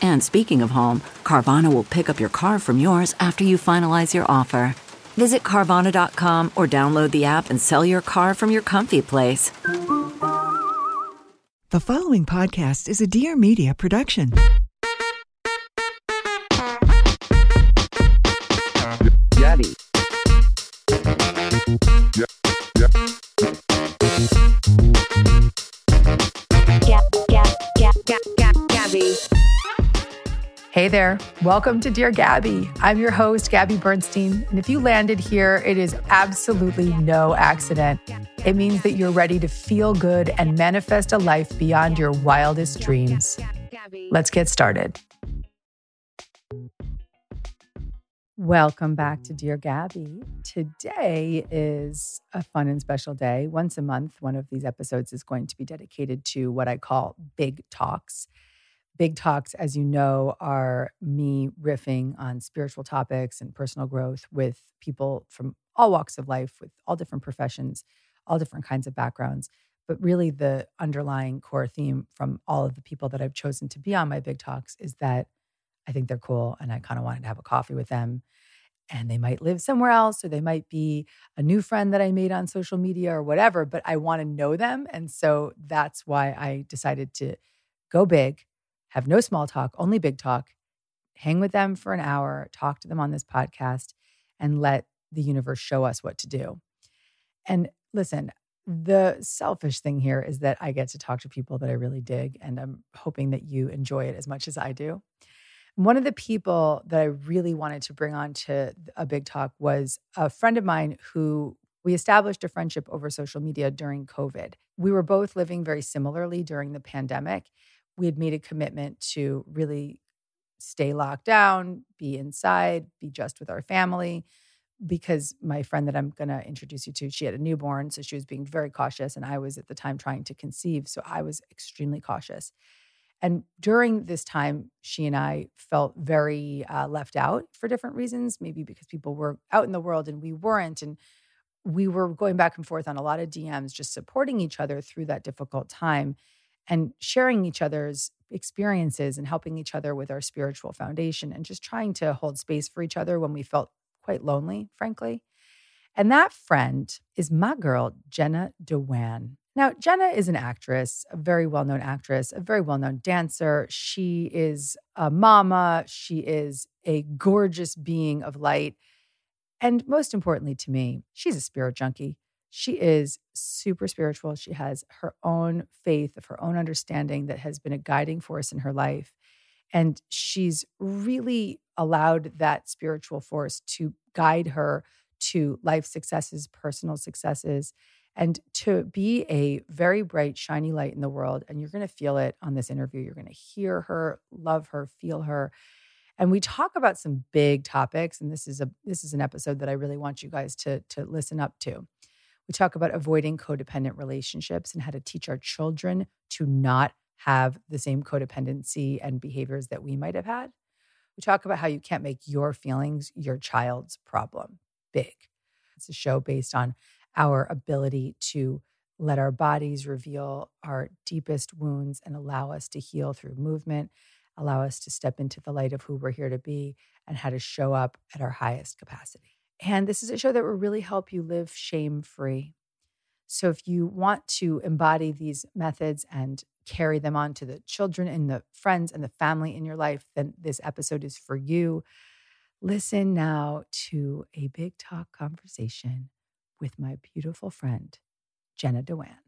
And speaking of home, Carvana will pick up your car from yours after you finalize your offer. Visit Carvana.com or download the app and sell your car from your comfy place. The following podcast is a Dear Media production. Gabby. Gab, Gab, Gab, Gab, Gab, Gabby. Hey there. Welcome to Dear Gabby. I'm your host, Gabby Bernstein. And if you landed here, it is absolutely no accident. It means that you're ready to feel good and manifest a life beyond your wildest dreams. Let's get started. Welcome back to Dear Gabby. Today is a fun and special day. Once a month, one of these episodes is going to be dedicated to what I call big talks. Big talks, as you know, are me riffing on spiritual topics and personal growth with people from all walks of life, with all different professions, all different kinds of backgrounds. But really, the underlying core theme from all of the people that I've chosen to be on my big talks is that I think they're cool and I kind of wanted to have a coffee with them. And they might live somewhere else or they might be a new friend that I made on social media or whatever, but I want to know them. And so that's why I decided to go big, have no small talk, only big talk, hang with them for an hour, talk to them on this podcast, and let the universe show us what to do. And listen, the selfish thing here is that I get to talk to people that I really dig, and I'm hoping that you enjoy it as much as I do. One of the people that I really wanted to bring on to a big talk was a friend of mine who we established a friendship over social media during COVID. We were both living very similarly during the pandemic. We had made a commitment to really stay locked down, be inside, be just with our family. Because my friend that I'm going to introduce you to, she had a newborn. So she was being very cautious. And I was at the time trying to conceive. So I was extremely cautious. And during this time, she and I felt very uh, left out for different reasons, maybe because people were out in the world and we weren't. And we were going back and forth on a lot of DMs, just supporting each other through that difficult time and sharing each other's experiences and helping each other with our spiritual foundation and just trying to hold space for each other when we felt quite lonely, frankly. And that friend is my girl, Jenna Dewan. Now, Jenna is an actress, a very well known actress, a very well known dancer. She is a mama. She is a gorgeous being of light. And most importantly to me, she's a spirit junkie. She is super spiritual. She has her own faith of her own understanding that has been a guiding force in her life. And she's really allowed that spiritual force to guide her to life successes, personal successes, and to be a very bright, shiny light in the world. And you're going to feel it on this interview. You're going to hear her, love her, feel her. And we talk about some big topics. And this is a this is an episode that I really want you guys to, to listen up to. We talk about avoiding codependent relationships and how to teach our children to not have the same codependency and behaviors that we might have had. We talk about how you can't make your feelings your child's problem. Big. It's a show based on our ability to let our bodies reveal our deepest wounds and allow us to heal through movement, allow us to step into the light of who we're here to be and how to show up at our highest capacity. And this is a show that will really help you live shame free. So if you want to embody these methods and carry them on to the children and the friends and the family in your life, then this episode is for you. Listen now to a big talk conversation with my beautiful friend, Jenna Dewan.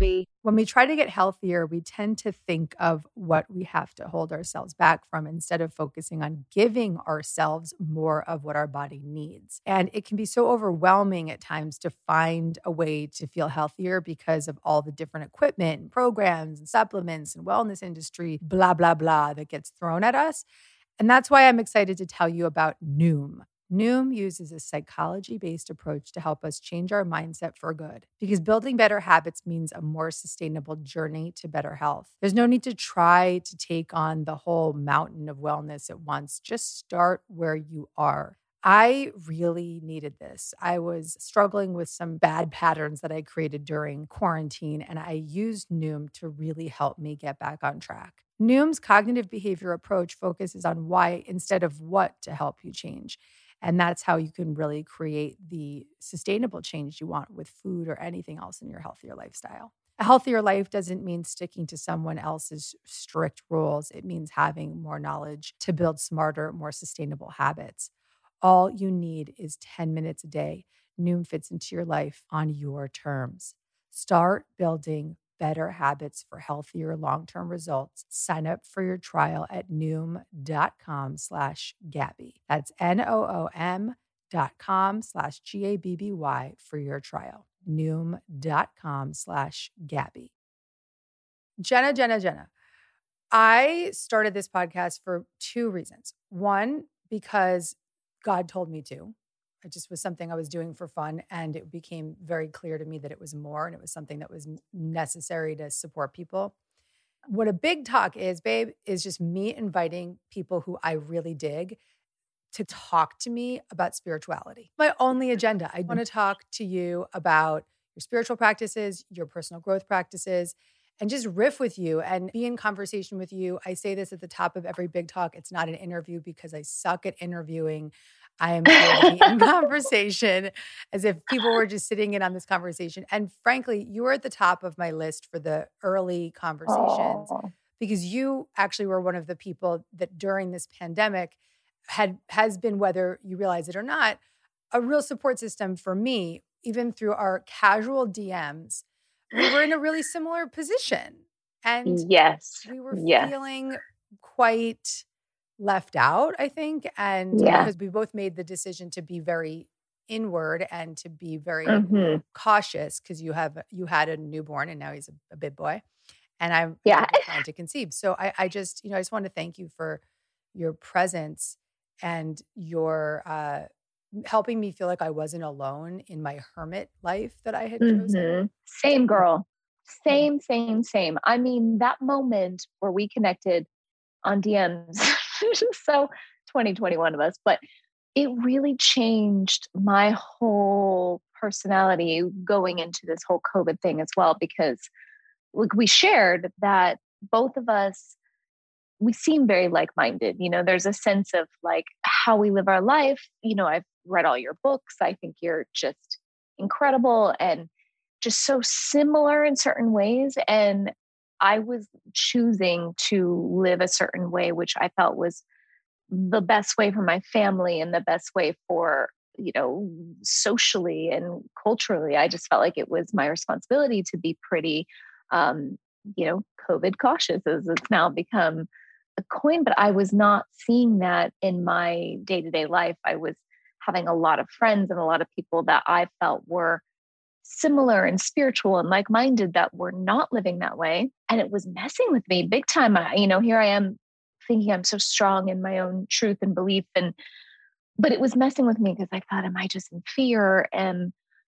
Gabby. When we try to get healthier, we tend to think of what we have to hold ourselves back from instead of focusing on giving ourselves more of what our body needs. And it can be so overwhelming at times to find a way to feel healthier because of all the different equipment and programs and supplements and wellness industry, blah, blah, blah, that gets thrown at us. And that's why I'm excited to tell you about Noom. Noom uses a psychology based approach to help us change our mindset for good because building better habits means a more sustainable journey to better health. There's no need to try to take on the whole mountain of wellness at once. Just start where you are. I really needed this. I was struggling with some bad patterns that I created during quarantine, and I used Noom to really help me get back on track. Noom's cognitive behavior approach focuses on why instead of what to help you change. And that's how you can really create the sustainable change you want with food or anything else in your healthier lifestyle. A healthier life doesn't mean sticking to someone else's strict rules. It means having more knowledge to build smarter, more sustainable habits. All you need is 10 minutes a day. Noom fits into your life on your terms. Start building better habits for healthier long-term results. Sign up for your trial at noom.com slash Gabby. That's N-O-O-M dot com slash G-A-B-B-Y for your trial. Noom.com slash Gabby. Jenna, Jenna, Jenna. I started this podcast for two reasons. One, because God told me to. It just was something I was doing for fun. And it became very clear to me that it was more and it was something that was necessary to support people. What a big talk is, babe, is just me inviting people who I really dig to talk to me about spirituality. My only agenda. I want to talk to you about your spiritual practices, your personal growth practices, and just riff with you and be in conversation with you. I say this at the top of every big talk. It's not an interview because I suck at interviewing. I am in conversation as if people were just sitting in on this conversation. And frankly, you were at the top of my list for the early conversations Aw. because you actually were one of the people that during this pandemic had has been whether you realize it or not a real support system for me even through our casual DMs we were in a really similar position and yes. we were yes. feeling quite left out, I think. And Yeah. because we both made the decision to be very inward and to be very Mhm. cautious because you have you had a newborn and now he's a, a big boy. And I'm Yeah. trying to conceive. So I, I just, you know, I just want to thank you for your presence and your uh helping me feel like I wasn't alone in my hermit life that I had chosen. Mhm. Same girl. Same, same, same. I mean, that moment where we connected on DMs, so 2021 of us, but it really changed my whole personality going into this whole COVID thing as well, because like we shared that both of us we seem very like-minded you know there's a sense of like how we live our life. You know i've read all your books. I think you're just incredible and just so similar in certain ways. And i was choosing to live a certain way which i felt was the best way for my family and the best way for you know socially and culturally. I just felt like it was my responsibility to be pretty um you know covid cautious as it's now become a coin but i was not seeing that in my day-to-day life. I was having a lot of friends and a lot of people that i felt were similar and spiritual and like-minded that were not living that way. And it was messing with me big time. I, you know here i am thinking i'm so strong in my own truth and belief and but it was messing with me because i thought am i just in fear? And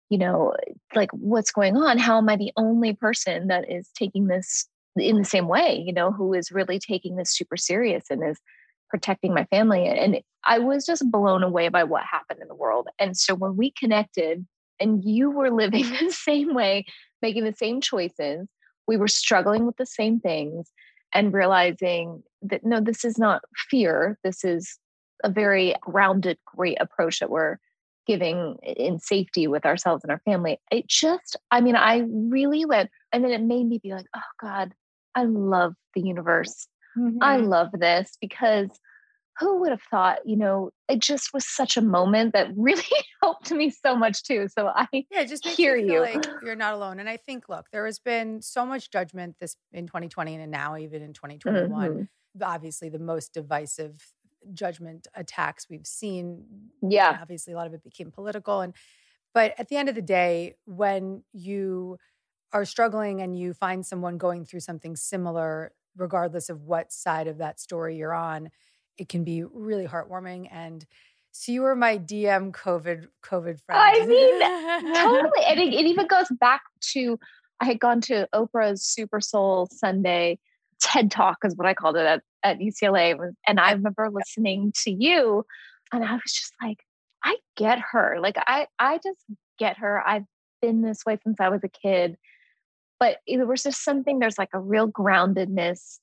you know like what's going on? How am i the only person that is taking this in the same way you know who is really taking this super serious and is protecting my family? And i was just blown away by what happened in the world. And so when we connected and you were living the same way making the same choices we were struggling with the same things and realizing that no this is not fear this is a very grounded great approach that we're giving in safety with ourselves and our family. It just, I mean, I really went, and then it made me be like, oh God, I love the universe. I Mhm. love this because who would have thought, you know, it just was such a moment that really helped me so much too. So I Yeah, just hear you feel you. like you're not alone. And I think, look, there has been so much judgment this in 2020 and now even in 2021. Mhm. Obviously, the most divisive judgment attacks we've seen. Yeah. and obviously, a lot of it became political. And but at the end of the day, when you are struggling and you find someone going through something similar, regardless of what side of that story you're on, it can be really heartwarming. And so you were my DM COVID COVID friend. I mean, totally. And it, it even goes back to I had gone to Oprah's Super Soul Sunday TED Talk, is what I called it at, at UCLA. And I remember listening to you, and I was just like, I get her. Like I, I just get her. I've been this way since I was a kid. But it was just something. There's like a real groundedness,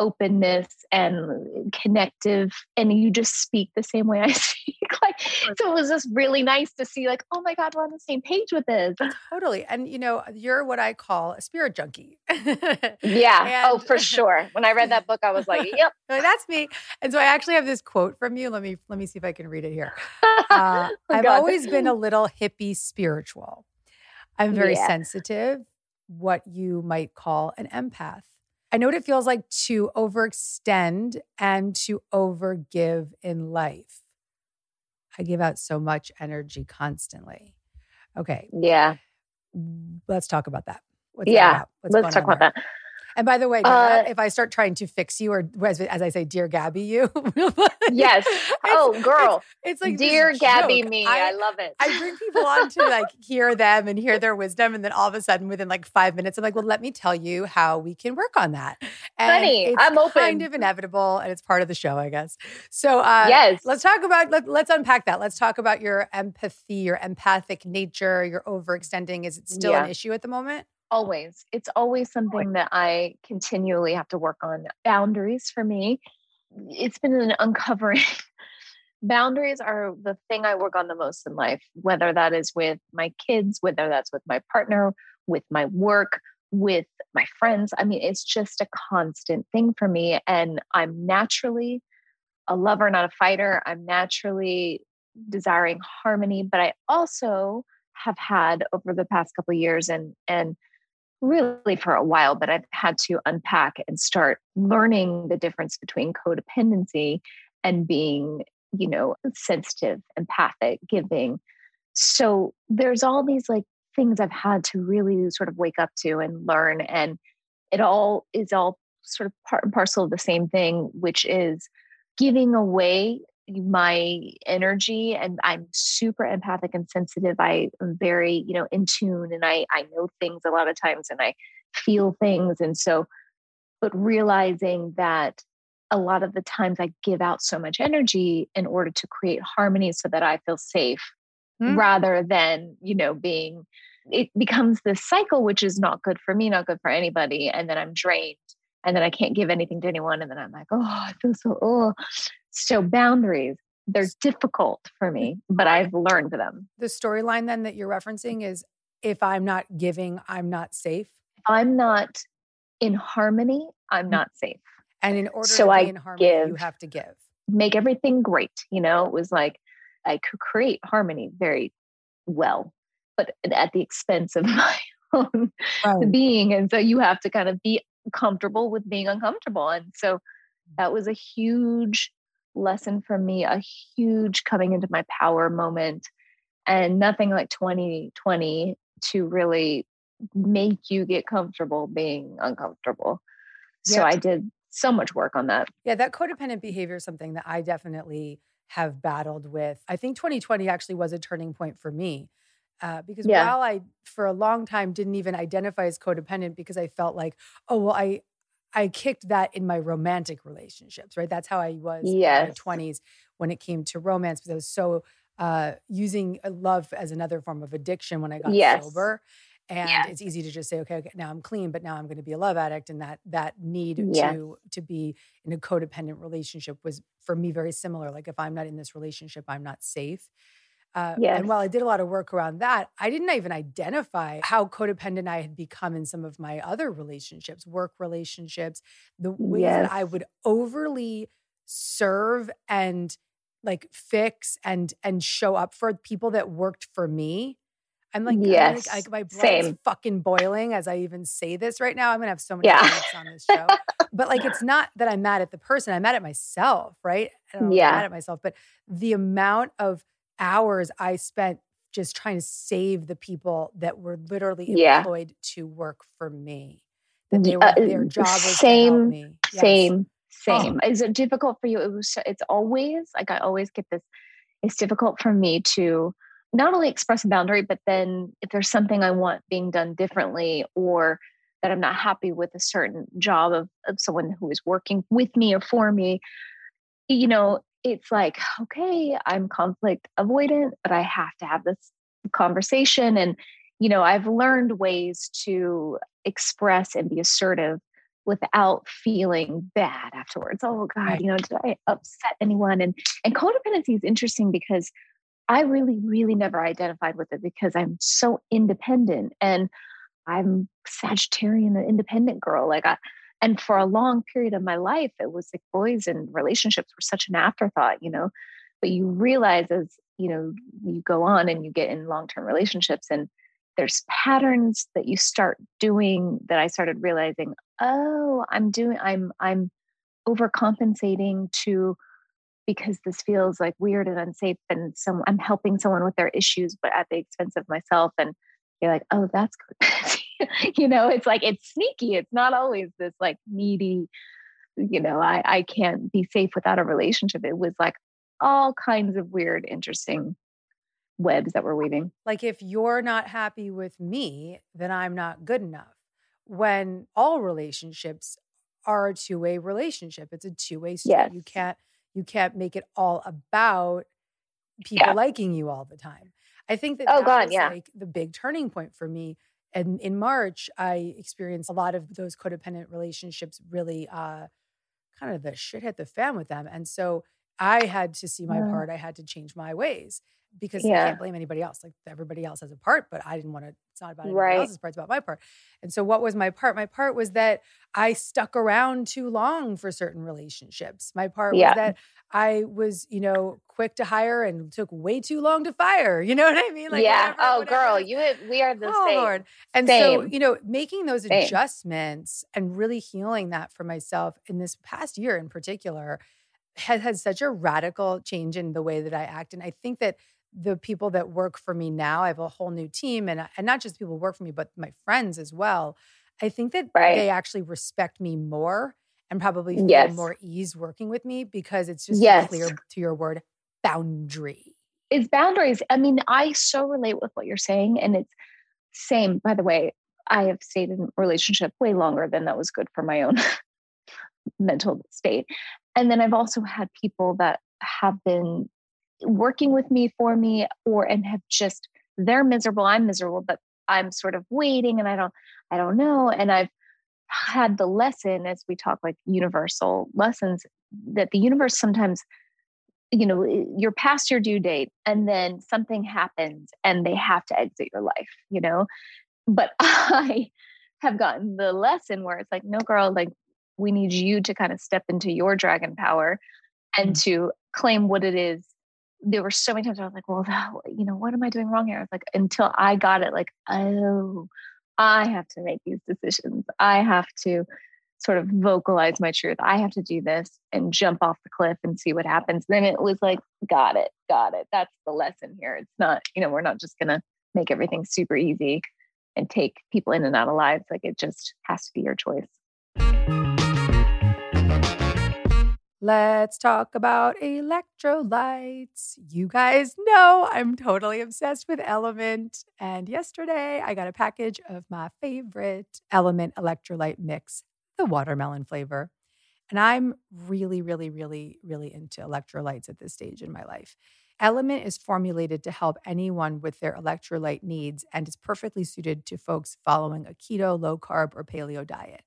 openness, and connective, and you just speak the same way I speak. Like so, it was just really nice to see. Like, oh my God, we're on the same page with this. Totally. And you know, you're what I call a spirit junkie. Yeah. oh, for sure. When I read that book, I was like, yep. That's me. And so I actually have this quote from you. Let me let me see if I can read it here. Uh, Oh, I've God. always been a little hippie spiritual. I'm very Yeah. sensitive, what you might call an empath. I know what it feels like to overextend and to overgive in life. I give out so much energy constantly. Okay, Yeah. let's talk about that. What's that Yeah. about? What's Let's talk about there? that. And by the way, Uh, if I start trying to fix you, or as, as I say, dear Gabby, you. Yes. Oh, girl. It's, it's like Dear Gabby, joke. me. I, I, love it. I bring people on to like hear them and hear their wisdom, and then all of a sudden, within like five minutes, I'm like, "Well, let me tell you how we can work on that." And it's I'm open. Kind of inevitable, and it's part of the show, I guess. So, uh, yes. let's talk about let, let's unpack that. Let's talk about your empathy, your empathic nature, your overextending. Is it still an issue at the moment? Always. It's always something that I continually have to work on. Boundaries for me, it's been an uncovering. Boundaries are the thing I work on the most in life, whether that is with my kids, whether that's with my partner, with my work, with my friends. I mean, it's just a constant thing for me. And I'm naturally a lover, not a fighter. I'm naturally desiring harmony, but I also have had over the past couple of years and and really for a while, but I've had to unpack and start learning the difference between codependency and being, you know, sensitive, empathic, giving. So there's all these like things I've had to really sort of wake up to and learn. And it all is all sort of part and parcel of the same thing, which is giving away my energy and I'm super empathic and sensitive. I am very, you know, in tune and I I know things a lot of times and I feel things. And so, but realizing that a lot of the times I give out so much energy in order to create harmony so that I feel safe Hmm. rather than, you know, being it becomes this cycle which is not good for me, not good for anybody. And then I'm drained and then I can't give anything to anyone. And then I'm like, oh, I feel so oh. So boundaries, they're difficult for me, mm-hmm. but I've learned them. The storyline then that you're referencing is if I'm not giving, I'm not safe. I'm not in harmony, I'm mm-hmm. not safe. And in order So to be I in harmony, you have to give. Make everything great. You know, it was like I could create harmony very well, but at the expense of my own being. And so you have to kind of be comfortable with being uncomfortable. And so mm-hmm. that was a huge lesson for me, a huge coming into my power moment. And nothing like 2020 to really make you get comfortable being uncomfortable. So I did so much work on that. Yeah, that codependent behavior is something that I definitely have battled with. I think 2020 actually was a turning point for me. Uh, because Yeah. while I, for a long time, didn't even identify as codependent because I felt like, oh, well, I, I kicked that in my romantic relationships, right? That's how I was in my 20s when it came to romance because I was so uh, using uh, love as another form of addiction when I got Yes. sober. And Yes. it's easy to just say, okay, okay, now I'm clean, but now I'm going to be a love addict, and that that need Yes. to to be in a codependent relationship was for me very similar. Like if I'm not in this relationship, I'm not safe. Uh, Yes. And while I did a lot of work around that, I didn't even identify how codependent I had become in some of my other relationships, work relationships, the ways Yes. that I would overly serve and like fix and and show up for people that worked for me. I'm like, I'm like- Yes. like, my blood's Same. fucking boiling as I even say this right now. I'm gonna have so many Yeah. on this show. but like it's not that I'm mad at the person, I'm mad at myself, right? I don't know if I'm Yeah. mad at myself, but the amount of hours I spent just trying to save the people that were literally Yeah. employed to work for me. That they were, uh, their job was same, me. Yes. Same, Oh. same. Is it difficult for you? It was. It's always like I always get this. It's difficult for me to not only express a boundary, but then if there's something I want being done differently, or that I'm not happy with a certain job of, of someone who is working with me or for me, you know, it's like, okay, I'm conflict avoidant, but I have to have this conversation. And, you know, I've learned ways to express and be assertive without feeling bad afterwards. Oh God, you know, did I upset anyone? And and codependency is interesting because I really, really never identified with it because I'm so independent and I'm Sagittarian, an independent girl. Like I and for a long period of my life, it was like boys and relationships were such an afterthought, you know. But you realize as you know, you go on and you get in long-term relationships and there's patterns that you start doing that I started realizing, oh, I'm doing I'm I'm overcompensating to because this feels like weird and unsafe and some I'm helping someone with their issues but at the expense of myself and you're like, oh, that's good. you know, it's like it's sneaky. It's not always this like needy, you know, I, I can't be safe without a relationship. It was like all kinds of weird, interesting webs that we're weaving. Like if you're not happy with me, then I'm not good enough. When all relationships are a two-way relationship. It's a two-way street. Yes. You can't you can't make it all about people Yeah. liking you all the time. I think that Oh, that God, was yeah. like the big turning point for me. And in March, I experienced a lot of those codependent relationships really uh kind of the shit hit the fan with them. And so I had to see my Yeah. part. I had to change my ways because I can't blame anybody else. Like everybody else has a part, but I didn't want to, it's not about anybody Right. else's part, it's about my part. And so what was my part? My part was that I stuck around too long for certain relationships. My part Yeah. was that I was, you know, quick to hire and took way too long to fire. You know what I mean? Like, yeah. whatever- oh, whatever girl, you had- we are the Oh, same. Lord. And so, you know, making those Same. adjustments and really healing that for myself in this past year in particular has had such a radical change in the way that I act. And I think that the people that work for me now, I have a whole new team and, and not just people who work for me, but my friends as well. I think that Right. they actually respect me more and probably feel Yes. more ease working with me because it's just Yes. clear to your word boundary. it's boundaries. I mean, I so relate with what you're saying. And it's same, by the way, I have stayed in a relationship way longer than that was good for my own mental state. And then I've also had people that have been working with me for me or and have just they're miserable, I'm miserable, but I'm sort of waiting and I don't I don't know. And I've had the lesson as we talk like universal lessons that the universe sometimes you know eh, you're past your due date and then something happens and they have to exit your life you know but i have gotten the lesson where it's like no girl like we need you to kind of step into your dragon power and mm. to claim what it is there were so many times i was like well you know what am i doing wrong here i was like until i got it like oh i have to make these decisions i have to sort of vocalize my truth. I have to do this and jump off the cliff and see what happens. Then it was like, got it, got it. That's the lesson here. It's not, you know, we're not just going to make everything super easy and take people in and out of lives. Like it just has to be your choice. Let's talk about electrolytes. You guys know I'm totally obsessed with Element. And yesterday I got a package of my favorite Element electrolyte mix, the watermelon flavor. And I'm really, really, really, really into electrolytes at this stage in my life. Element is formulated to help anyone with their electrolyte needs and is perfectly suited to folks following a keto, low carb, or paleo diet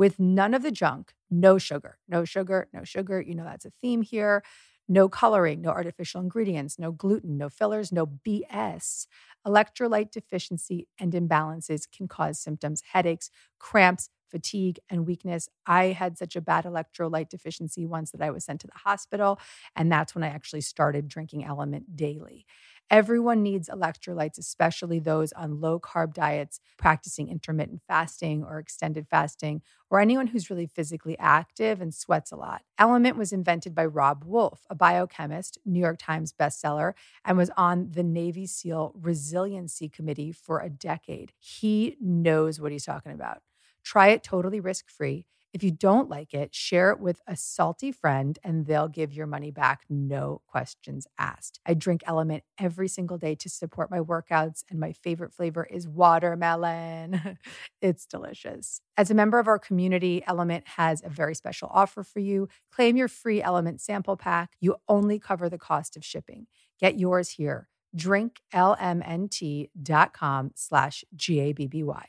with none of the junk, no sugar, no sugar, no sugar. You know, that's a theme here. No coloring, no artificial ingredients, no gluten, no fillers, no BS. Electrolyte deficiency and imbalances can cause symptoms, headaches, cramps, fatigue, and weakness. I had such a bad electrolyte deficiency once that I was sent to the hospital. And that's when I actually started drinking Element daily. Everyone needs electrolytes, especially those on low carb diets, practicing intermittent fasting or extended fasting, or anyone who's really physically active and sweats a lot. Element was invented by Robb Wolf, a biochemist, New York Times bestseller, and was on the Navy SEAL Resiliency Committee for a decade. He knows what he's talking about. Try it totally risk free. If you don't like it, share it with a salty friend and they'll give your money back, no questions asked. I drink Element every single day to support my workouts, and my favorite flavor is watermelon. it's delicious. As a member of our community, Element has a very special offer for you. Claim your free Element sample pack. You only cover the cost of shipping. Get yours here. drinklmnt.com slash G-A-B-B-Y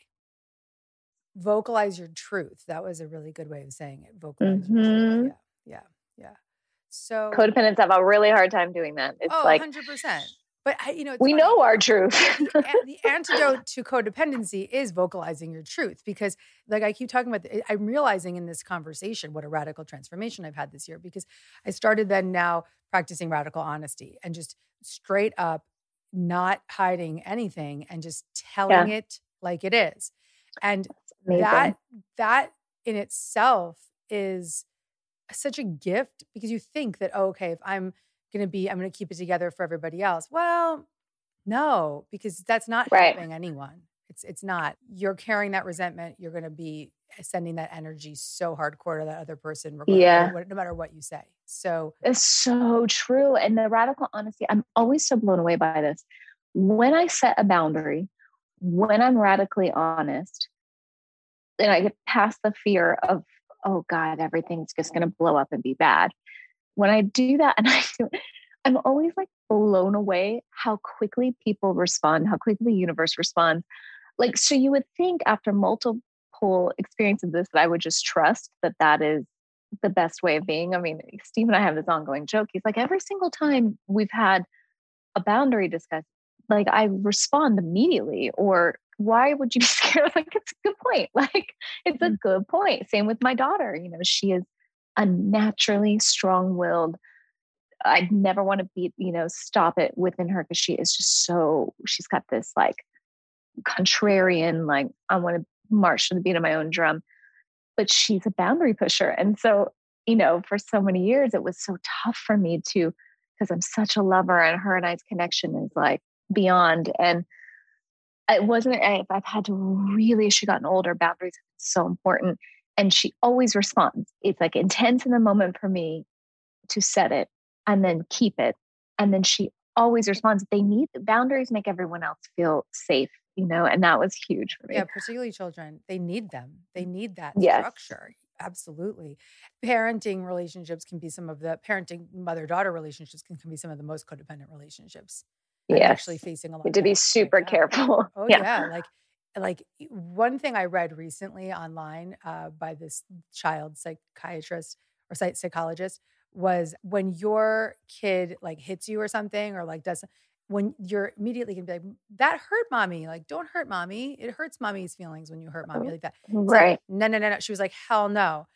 vocalize your truth. That was a really good way of saying it. Vocalize your Mhm. truth. Yeah. Yeah. Yeah. So Codependents have a really hard time doing that. It's oh, like 100%. But you know, it's we funny. know our truth. the, the antidote to codependency is vocalizing your truth because like i keep talking about the, i'm realizing in this conversation what a radical transformation i've had this year because i started then now practicing radical honesty and just straight up not hiding anything and just telling it like it is and Amazing. that that in itself is such a gift because you think that oh, okay if i'm going to be i'm going to keep it together for everybody else well no because that's not Right. helping anyone it's it's not you're carrying that resentment you're going to be sending that energy so hardcore to that other person Yeah. no matter what you say so It's so true. And the radical honesty, I'm always so blown away by this. When I set a boundary, when I'm radically honest, and I get past the fear of, oh God, everything's just going to blow up and be bad. When I do that, and I do, I'm always like blown away how quickly people respond, how quickly the universe responds. Like, so you would think after multiple experiences of this that I would just trust that that is the best way of being. I mean, Steve and I have this ongoing joke. He's like, every single time we've had a boundary discussed, like I respond immediately. Or why would you be scared? I was like, it's a good point. Like, it's a mm. good point. Same with my daughter. You know, she is a naturally strong willed. I'd never want to be, you know, stop it within her because she is just so, she's got this like contrarian, like, I want to march to the beat of my own drum but she's a boundary pusher. And so, you know, for so many years, it was so tough for me to, because I'm such a lover and her and I's connection is like beyond. And it wasn't, I- I've had to really, as she gotten older, boundaries are so important. And she always responds. It's like intense in the moment for me to set it and then keep it. And then she always responds. They need the boundaries, make everyone else feel safe, you know, and that was huge for me. yeah particularly children they need them they need that Yes. structure absolutely parenting relationships can be some of the parenting mother daughter relationships can, can be some of the most codependent relationships I'm Yes. actually facing a lot Need to be that right super careful. Oh yeah. like like e- one thing I read recently online uh, by this child psychiatrist or psych- psychologist was when your kid like hits you or something or like does when you're immediately gonna be like that hurt mommy like don't hurt mommy it hurts mommy's feelings when you hurt mommy like that It's like, Right. no no no no she was like hell no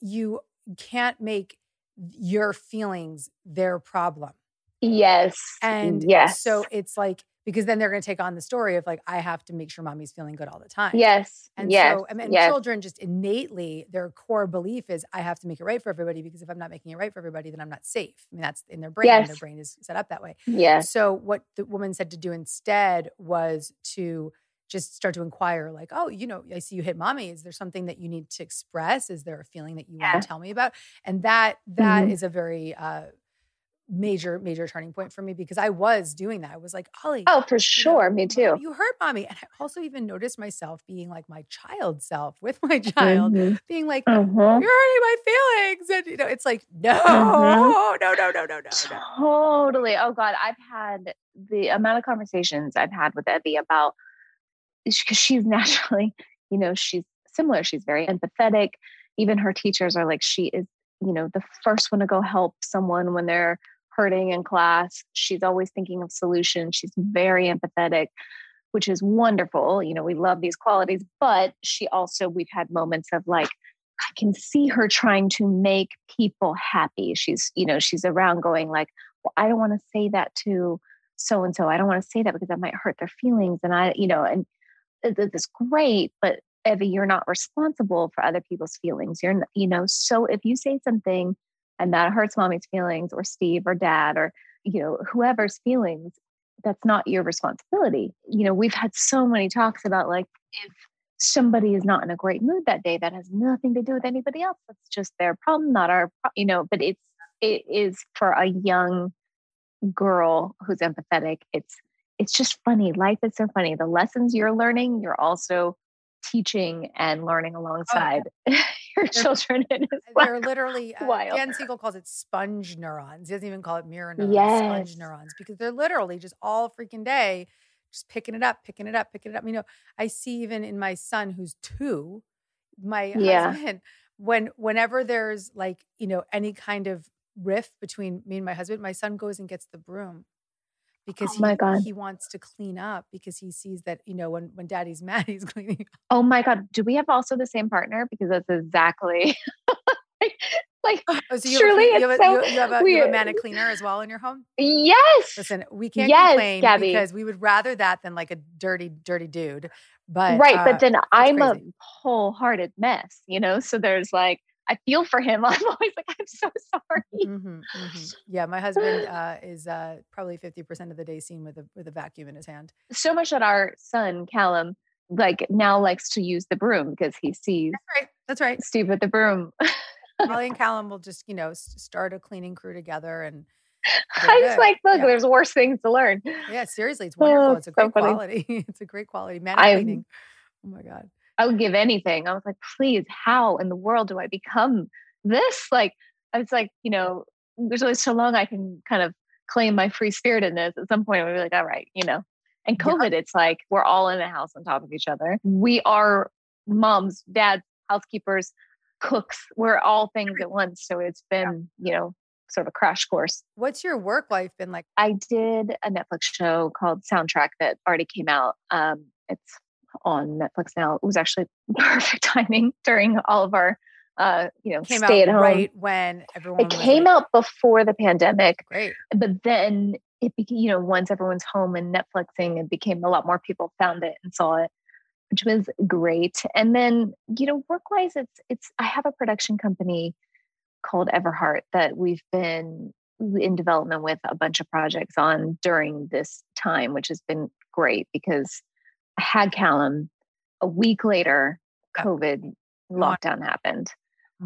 you can't make your feelings their problem Yes. and yes. so it's like because then they're going to take on the story of like I have to make sure mommy's feeling good all the time. yes. And yes. so I mean yes. children just innately their core belief is I have to make it right for everybody because if I'm not making it right for everybody then I'm not safe. I mean that's in their brain. and Their brain is set up that way. Yes. So what the woman said to do instead was to just start to inquire like, "Oh, you know, I see you hit mommy. Is there something that you need to express? Is there a feeling that you Yeah. want to tell me about?" And that that Mhm. is a very uh major major turning point for me because I was doing that. I was like, "Ollie, Oh, for you know, sure. Me too. You hurt mommy. And I also even noticed myself being like my child self with my child, Mhm. being like, Mhm. you're hurting my feelings. And, you know, it's like, no, Mhm. no, no, no, no, no, no. Totally. Oh God, I've had the amount of conversations I've had with Evie about because she's naturally, you know, she's similar. She's very empathetic. Even her teachers are like, she is you know, the first one to go help someone when they're hurting in class. She's always thinking of solutions. She's very empathetic, which is wonderful. You know, we love these qualities, but she also, we've had moments of like, I can see her trying to make people happy. She's, you know, she's around going like, well, I don't want to say that to so and so. I don't want to say that because that might hurt their feelings. And I, you know, and it's great, but Evie, you're not responsible for other people's feelings. You're, you know, so if you say something and that hurts mommy's feelings or Steve or dad or, you know, whoever's feelings, that's not your responsibility. You know, we've had so many talks about like if somebody is not in a great mood that day, that has nothing to do with anybody else. That's just their problem, not our, you know, but it's, it is for a young girl who's empathetic. It's, it's just funny. Life is so funny. The lessons you're learning, you're also teaching and learning Oh, children. Is They're like literally, uh, wild. Dan Siegel calls it sponge neurons. He doesn't even call it mirror neurons, yes. sponge neurons, because they're literally just all freaking day, just picking it up, picking it up, picking it up. You know, I see even in my son who's two, my Yeah. husband, when whenever there's like, you know, any kind of rift between me and my husband, my son goes and gets the broom because Oh he, he wants to clean up because he sees that, you know, when when daddy's mad, he's cleaning up. Oh my God. Do we have also the same partner? Because that's exactly like, like Oh, so you Surely have, you, have a, so you, have a, you have a manic cleaner as well in your home? yes. Listen, we can't Yes, complain Gabby. because we would rather that than like a dirty, dirty dude. But right. uh, but then I'm a wholehearted mess, you know? So there's like, I feel for him. I'm always like, I'm so sorry. mhm, mhm. yeah, my husband uh, is uh, probably fifty percent of the day seen with a with a vacuum in his hand. So much that our son, Callum, like now likes to use the broom because he sees That's right. That's right. Steve with the broom. Ollie and Callum will just you know start a cleaning crew together, and I was like, look, Yeah. there's worse things to learn. yeah, seriously, it's wonderful. Oh, it's a so great funny. quality. it's a great quality. Man cleaning. Oh my god. I would give anything. I was like, please, how in the world do I become this? Like, I was like, you know, there's only so long I can kind of claim my free spiritedness. At some point, I'll be like, all right, you know. And Yeah. COVID, it's like we're all in a house on top of each other. We are moms, dads, housekeepers, cooks. We're all things at once. So it's been, you know, sort of a crash course. What's your work life been like? I did a Netflix show called Soundtrack that already came out. Um, it's on Netflix now. It was actually perfect timing during all of our, uh, you know, Came stay out at home. right when everyone It came out before the pandemic, great. but then it became, you know, once everyone's home and Netflixing, it became a lot more people found it and saw it, which was great. And then, you know, work wise, it's it's. I have a production company called Everheart that we've been in development with a bunch of projects on during this time, which has been great because had Callum. A week later, COVID on. lockdown happened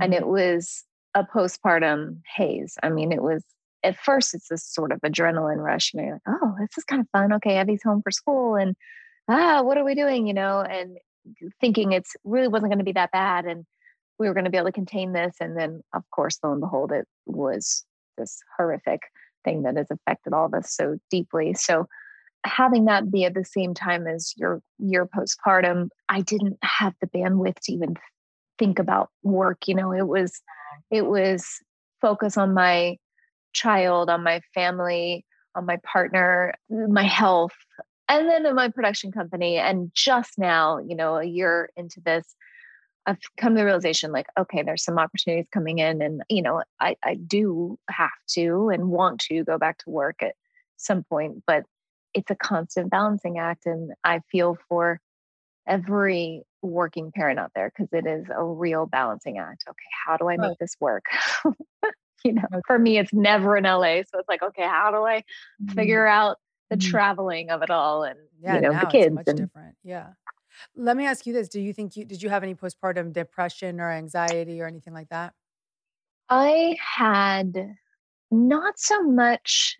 and Mhm. it was a postpartum haze. I mean, it was at first it's this sort of adrenaline rush. and you're like, oh, this is kind of fun. Okay, Evie's home for school, and ah, what are we doing? You know, and thinking it's really wasn't going to be that bad, and we were going to be able to contain this. And then, of course, lo and behold, it was this horrific thing that has affected all of us so deeply. So having that be at the same time as your your postpartum, I didn't have the bandwidth to even think about work. You know, it was it mm. was focus on my child, on my family, on my partner, my health, and then in my production company. And just now, you know, a year into this, I've come to the realization like, okay, there's some opportunities coming in, and you know, I, I do have to and want to go back to work at some point, but it's a constant balancing act. And I feel for every working parent out there because it is a real balancing act. Okay, how do I make this work? you know, for me, it's never in LA. So it's like, okay, how do I figure out the Mhm. traveling of it all and yeah, you know now the kids it's much and different. Yeah. Let me ask you this: Do you think you did you have any postpartum depression or anxiety or anything like that? I had not so much,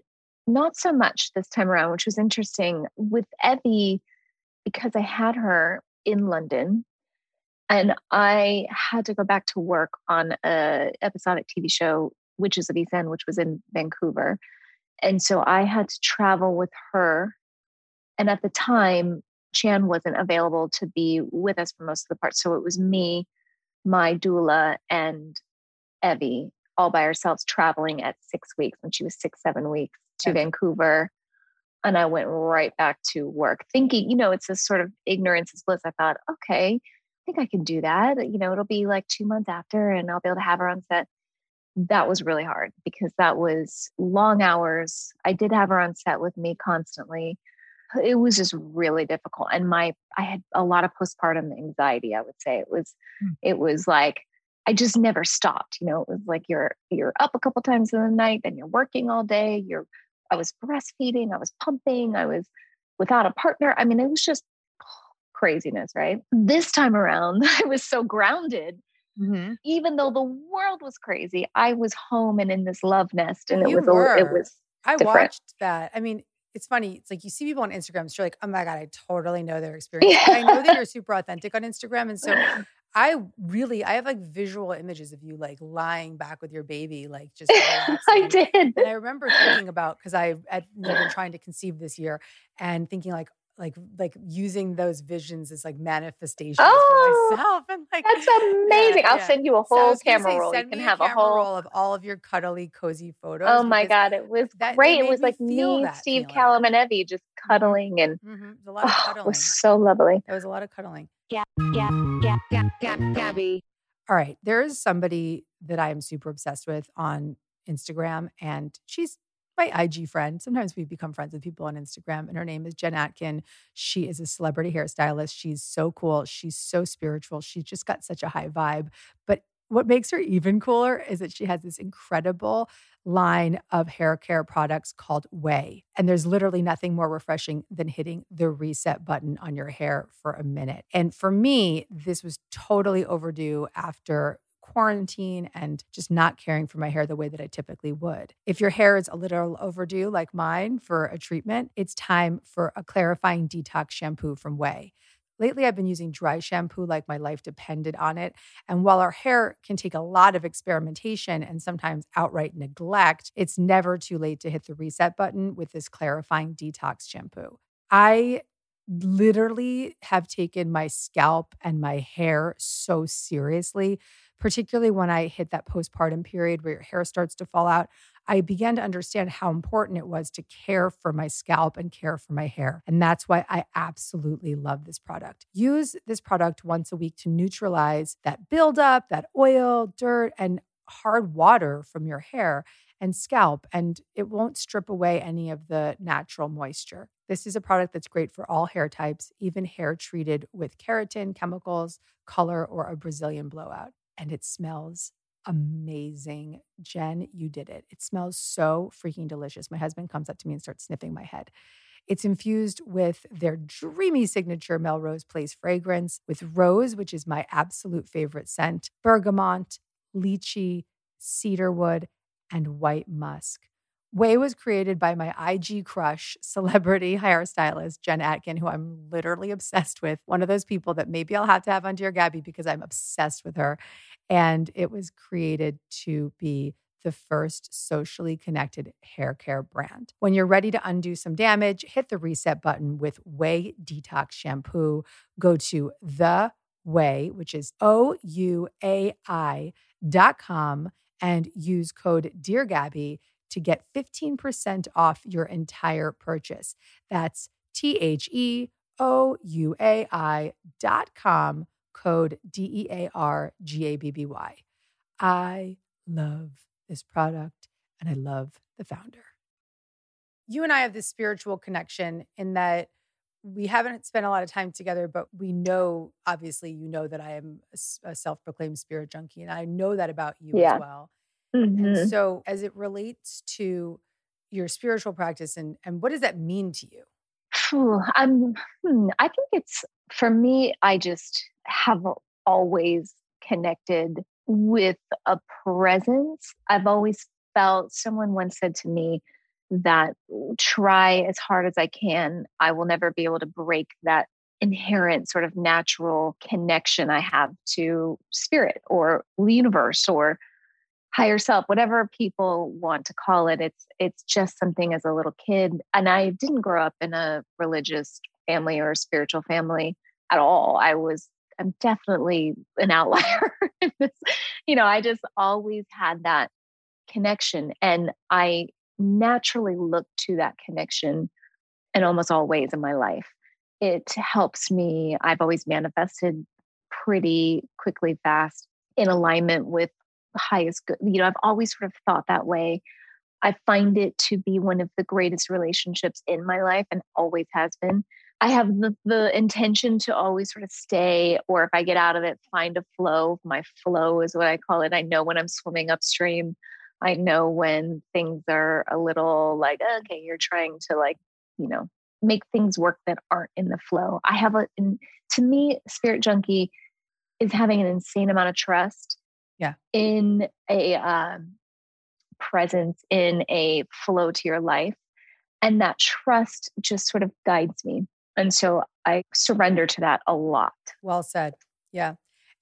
not so much this time around, which was interesting with Evie because I had her in London and I had to go back to work on a episodic TV show, Witches of East End, which was in Vancouver. And so I had to travel with her. And at the time, Chan wasn't available to be with us for most of the part. So it was me, my doula, and Evie all by ourselves traveling at six weeks when she was six, seven weeks to Okay. Vancouver. And I went right back to work thinking, you know, it's this sort of ignorance is bliss. I thought, okay, I think I can do that. You know, it'll be like two months after and I'll be able to have her on set. That was really hard because that was long hours. I did have her on set with me constantly. It was just really difficult. And my I had a lot of postpartum anxiety, I would say. It was Hmm. it was like I just never stopped. You know, it was like you're you're up a couple times in the night, then you're working all day. You're I was breastfeeding, I was pumping, I was without a partner. I mean, it was just craziness, right? This time around, I was so grounded. Mhm. Even though the world was crazy, I was home and in this love nest, and it was a, it was I different. watched that. I mean, it's funny. It's like you see people on Instagram, so you're like, oh my God, I totally know their experience. But I know that you're super authentic on Instagram. And so I really, I have like visual images of you like lying back with your baby, like just I did. And I remember thinking about because I had you know, been trying to conceive this year and thinking like like like using those visions as like manifestations Oh, for myself and like That's amazing. I'll yeah. send you a whole gonna camera say, roll. You can have a whole. roll of all of your cuddly, cozy photos. Oh my God, it was that- great. It was like me, that Steve. Callum, and Evie just cuddling, and Mhm. There's a lot of oh, it was so lovely. It was a lot of cuddling. Gab, Gab, Gab, Gab, Gab, Gabby. All right. There is somebody that I am super obsessed with on Instagram, and she's my IG friend. Sometimes we become friends with people on Instagram, and her name is Jen Atkin. She is a celebrity hairstylist. She's so cool. She's so spiritual. She's just got such a high vibe. But what makes her even cooler is that she has this incredible line of hair care products called OUAI. And there's literally nothing more refreshing than hitting the reset button on your hair for a minute. And for me, this was totally overdue after quarantine and just not caring for my hair the way that I typically would. If your hair is a little overdue, like mine, for a treatment, it's time for a clarifying detox shampoo from OUAI. Lately, I've been using dry shampoo like my life depended on it. And while our hair can take a lot of experimentation and sometimes outright neglect, it's never too late to hit the reset button with this clarifying detox shampoo. I literally have taken my scalp and my hair so seriously, particularly when I hit that postpartum period where your hair starts to fall out. I began to understand how important it was to care for my scalp and care for my hair. And that's why I absolutely love this product. Use this product once a week to neutralize that buildup, that oil, dirt, and hard water from your hair and scalp, and it won't strip away any of the natural moisture. This is a product that's great for all hair types, even hair treated with keratin, chemicals, color, or a Brazilian blowout. And it smells amazing. Jen, you did it. It smells so freaking delicious. My husband comes up to me and starts sniffing my head. It's infused with their dreamy signature Melrose Place fragrance with rose, which is my absolute favorite scent, bergamot, lychee, cedarwood, and white musk. OUAI was created by my IG crush, celebrity hairstylist, Jen Atkin, who I'm literally obsessed with. One of those people that maybe I'll have to have on Dear Gabby because I'm obsessed with her. And it was created to be the first socially connected hair care brand. When you're ready to undo some damage, hit the reset button with OUAI Detox Shampoo. Go to the OUAI, which is O U A I dot com, and use code Dear Gabby to get 15% off your entire purchase. That's T H E O U A I dot com, code D E A R G A B B Y. I love this product and I love the founder. You and I have this spiritual connection in that we haven't spent a lot of time together, but we know, obviously, you know that I am a self proclaimed spirit junkie, and I know that about you Yeah. as well. Mhm. And so, as it relates to your spiritual practice, and, and what does that mean to you? I'm, hmm, I think it's for me, I just have always connected with a presence. I've always felt someone once said to me that try as hard as I can, I will never be able to break that inherent sort of natural connection I have to spirit or the universe or higher self whatever people want to call it it's it's just something as a little kid and i didn't grow up in a religious family or spiritual family at all i was i'm definitely an outlier you know i just always had that connection. And I naturally look to that connection in almost all ways in my life. It helps me. I've always manifested pretty quickly, fast, in alignment with the highest good. You know, I've always sort of thought that way. I find it to be one of the greatest relationships in my life and always has been. I have the, the intention to always sort of stay, or if I get out of it, find a flow. My flow is what I call it. I know when I'm swimming upstream. I know when things are a little like, okay, you're trying to like, you know, make things work that aren't in the flow. I have a, to me, Spirit Junkie is having an insane amount of trust Yeah. in a um, presence, in a flow to your life. And that trust just sort of guides me. And so I surrender to that a lot. Well said. Yeah.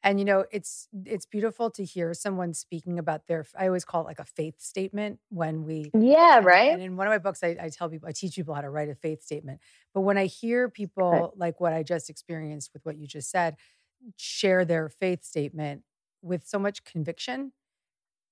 And you know, it's it's beautiful to hear someone speaking about their I always call it like a faith statement when we Yeah, right? And in one of my books, I, I tell people, I teach people how to write a faith statement. But when I hear people like what I just experienced with what you just said, share their faith statement with so much conviction.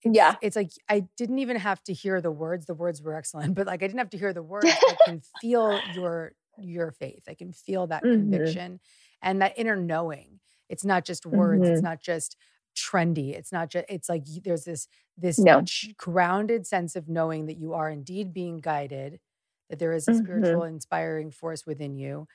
It's, Yeah. It's like I didn't even have to hear the words. The words were excellent, but like I didn't have to hear the words. I can feel your your faith. I can feel that Mhm. conviction and that inner knowing. It's not just words. It's Mhm. not just trendy. It's not just. It's like there's this this No. grounded sense of knowing that you are indeed being guided, that there is a Mhm. spiritual inspiring force within you.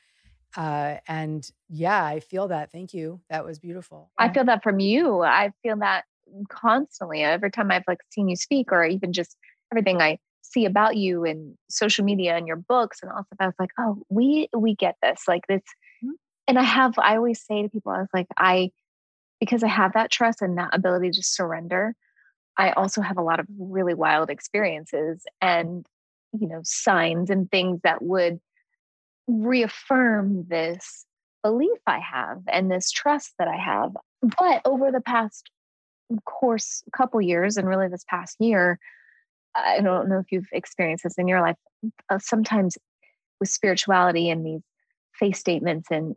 Uh, and yeah, I feel that. Thank you. That was beautiful. I feel that from you. I feel that constantly. Every time I've like seen you speak, or even just everything I see about you in social media and your books and all stuff, I was like, oh, we we get this. Like this. Mhm. And I have. I always say to people, I was like, I because I have that trust and that ability to surrender. I also have a lot of really wild experiences and you know signs and things that would reaffirm this belief I have and this trust that I have. But over the past course, couple years, and really this past year, I don't know if you've experienced this in your life. Uh, sometimes with spirituality and these faith statements, and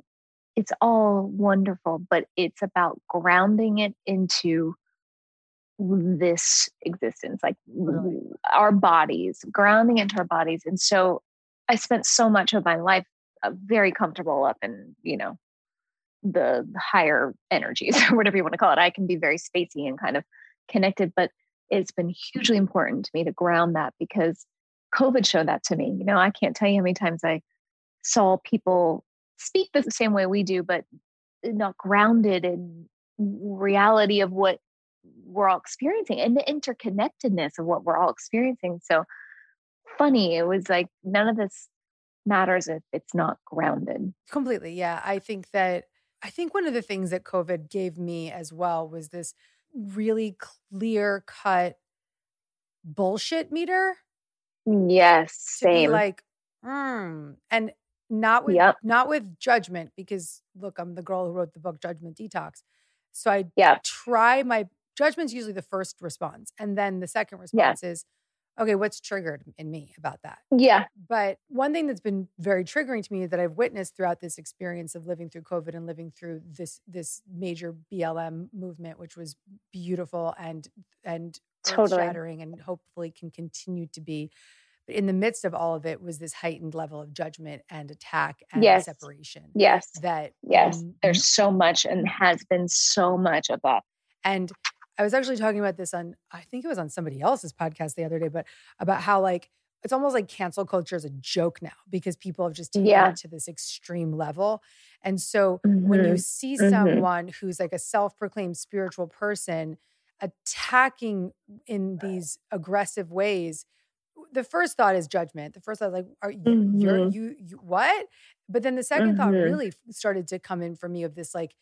it's all wonderful, but it's about grounding it into this existence, like our bodies, grounding into our bodies. And so I spent so much of my life uh, very comfortable up in, you know, the higher energies or whatever you want to call it. I can be very spacey and kind of connected, but it's been hugely important to me to ground that because COVID showed that to me. You know, I can't tell you how many times I saw people speak the same way we do, but not grounded in reality of what we're all experiencing and the interconnectedness of what we're all experiencing. So funny, it was like none of this matters if it's not grounded. Completely. Yeah. I think that, I think one of the things that COVID gave me as well was this really clear cut bullshit meter Yes, same. like, hmm. And not with Yep. not with judgment, because look, I'm the girl who wrote the book Judgment Detox. So I yeah. try my judgment's usually the first response. And then the second response is, okay, what's triggered in me about that? Yeah. But one thing that's been very triggering to me that I've witnessed throughout this experience of living through COVID and living through this this major BLM movement, which was beautiful and and Totally. shattering and hopefully can continue to be. But in the midst of all of it was this heightened level of judgment and attack and Yes. separation. Yes. That Yes. mm, There's so much and has been so much of that. And I was actually talking about this on, I think it was on somebody else's podcast the other day, but about how like it's almost like cancel culture is a joke now because people have just taken Yeah. it to this extreme level. And so when you Mhm. see Mhm. someone who's like a self-proclaimed spiritual person attacking in these aggressive ways, the first thought is judgment. The first thought is like, are you, you're, Mhm. you, you, what? But then the 2nd thought Mhm. really started to come in for me of this like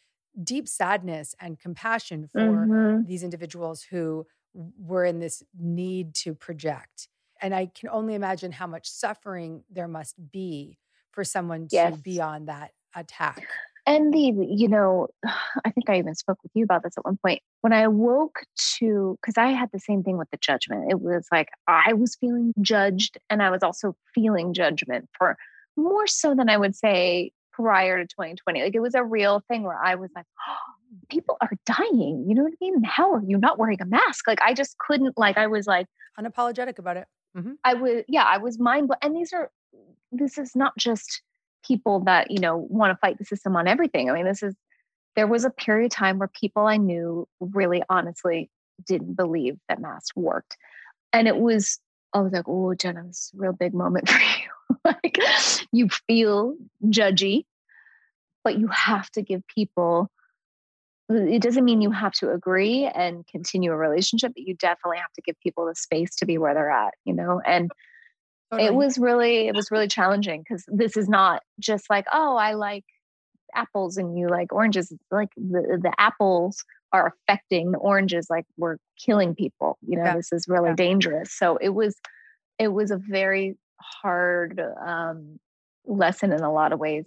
deep sadness and compassion for Mhm. these individuals who were in this need to project. And I can only imagine how much suffering there must be for someone to Yes. be on that attack. And the, you know, I think I even spoke with you about this at one point. When I woke to, because I had the same thing with the judgment. It was like I was feeling judged, and I was also feeling judgment for more so than I would say prior to 2020. Like it was a real thing where I was like, oh, people are dying. You know what I mean? How are you not wearing a mask? Like I just couldn't, like, I was like, Unapologetic about it. hmm I was, yeah, I was mind blown. And these are, this is not just people that, you know, want to fight the system on everything. I mean, this is, there was a period of time where people I knew really honestly didn't believe that masks worked. And it was, I was like, oh, Jenna, this is a real big moment for you. like you feel judgy, but you have to give people, it doesn't mean you have to agree and continue a relationship, but you definitely have to give people the space to be where they're at, you know? And Totally. it was really, it was really challenging because this is not just like, oh, I like apples and you like oranges. It's like the, the apples are affecting the oranges, like we're killing people. You know, Yeah. this is really Yeah. dangerous. So it was, it was a very hard um, lesson in a lot of ways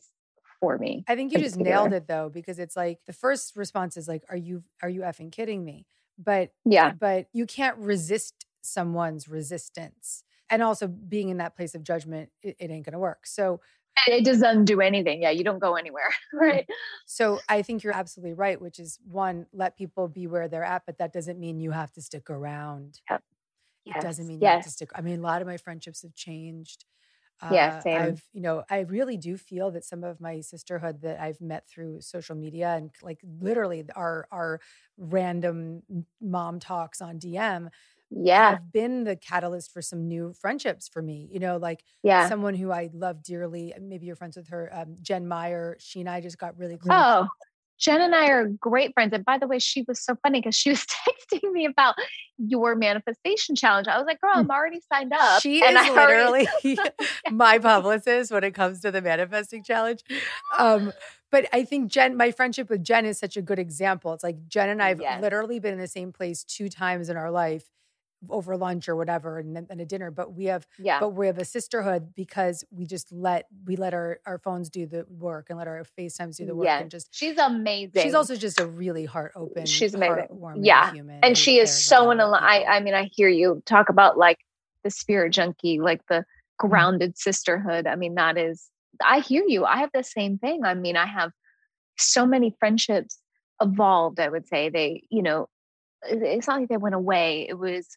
for me. I think you just nailed it though, because it's like the first response is like, "Are you are you effing kidding me?" But Yeah. but you can't resist someone's resistance, and also being in that place of judgment, it, it ain't gonna work. So It doesn't do anything. Yeah. You don't go anywhere. Right. so I think you're absolutely right, which is one, let people be where they're at, but that doesn't mean you have to stick around. Yep. It doesn't Yes, mean you have to stick. I mean, a lot of my friendships have changed. Yeah, Uh, same. I've, you know, I really do feel that some of my sisterhood that I've met through social media and like literally our our random mom talks on DM Yeah. have been the catalyst for some new friendships for me. You know, like Yeah. someone who I love dearly. Maybe you're friends with her, um, Jen Meyer. She and I just got really close. Oh, Jen and I are great friends. And by the way, she was so funny because she was texting me about your manifestation challenge. I was like, girl, I'm already signed up. Hmm. She and is I already- literally my publicist when it comes to the manifesting challenge. Um, but I think Jen, my friendship with Jen is such a good example. It's like Jen and I have Yes. literally been in the same place two times in our life over lunch or whatever and, then- and a dinner but we have yeah. but we have a sisterhood because we just let we let our our phones do the work and let our facetimes do the work Yes. and just She's amazing. she's also just a really heart open She's amazing. Yeah. human and who she is so in other a I. I mean, I hear you talk about like the spirit junkie, like the Mm-hmm. grounded sisterhood. I mean, that is, I hear you. I have the same thing. I mean, I have so many friendships evolved, I would say. They, you know, it's not like they went away. It was,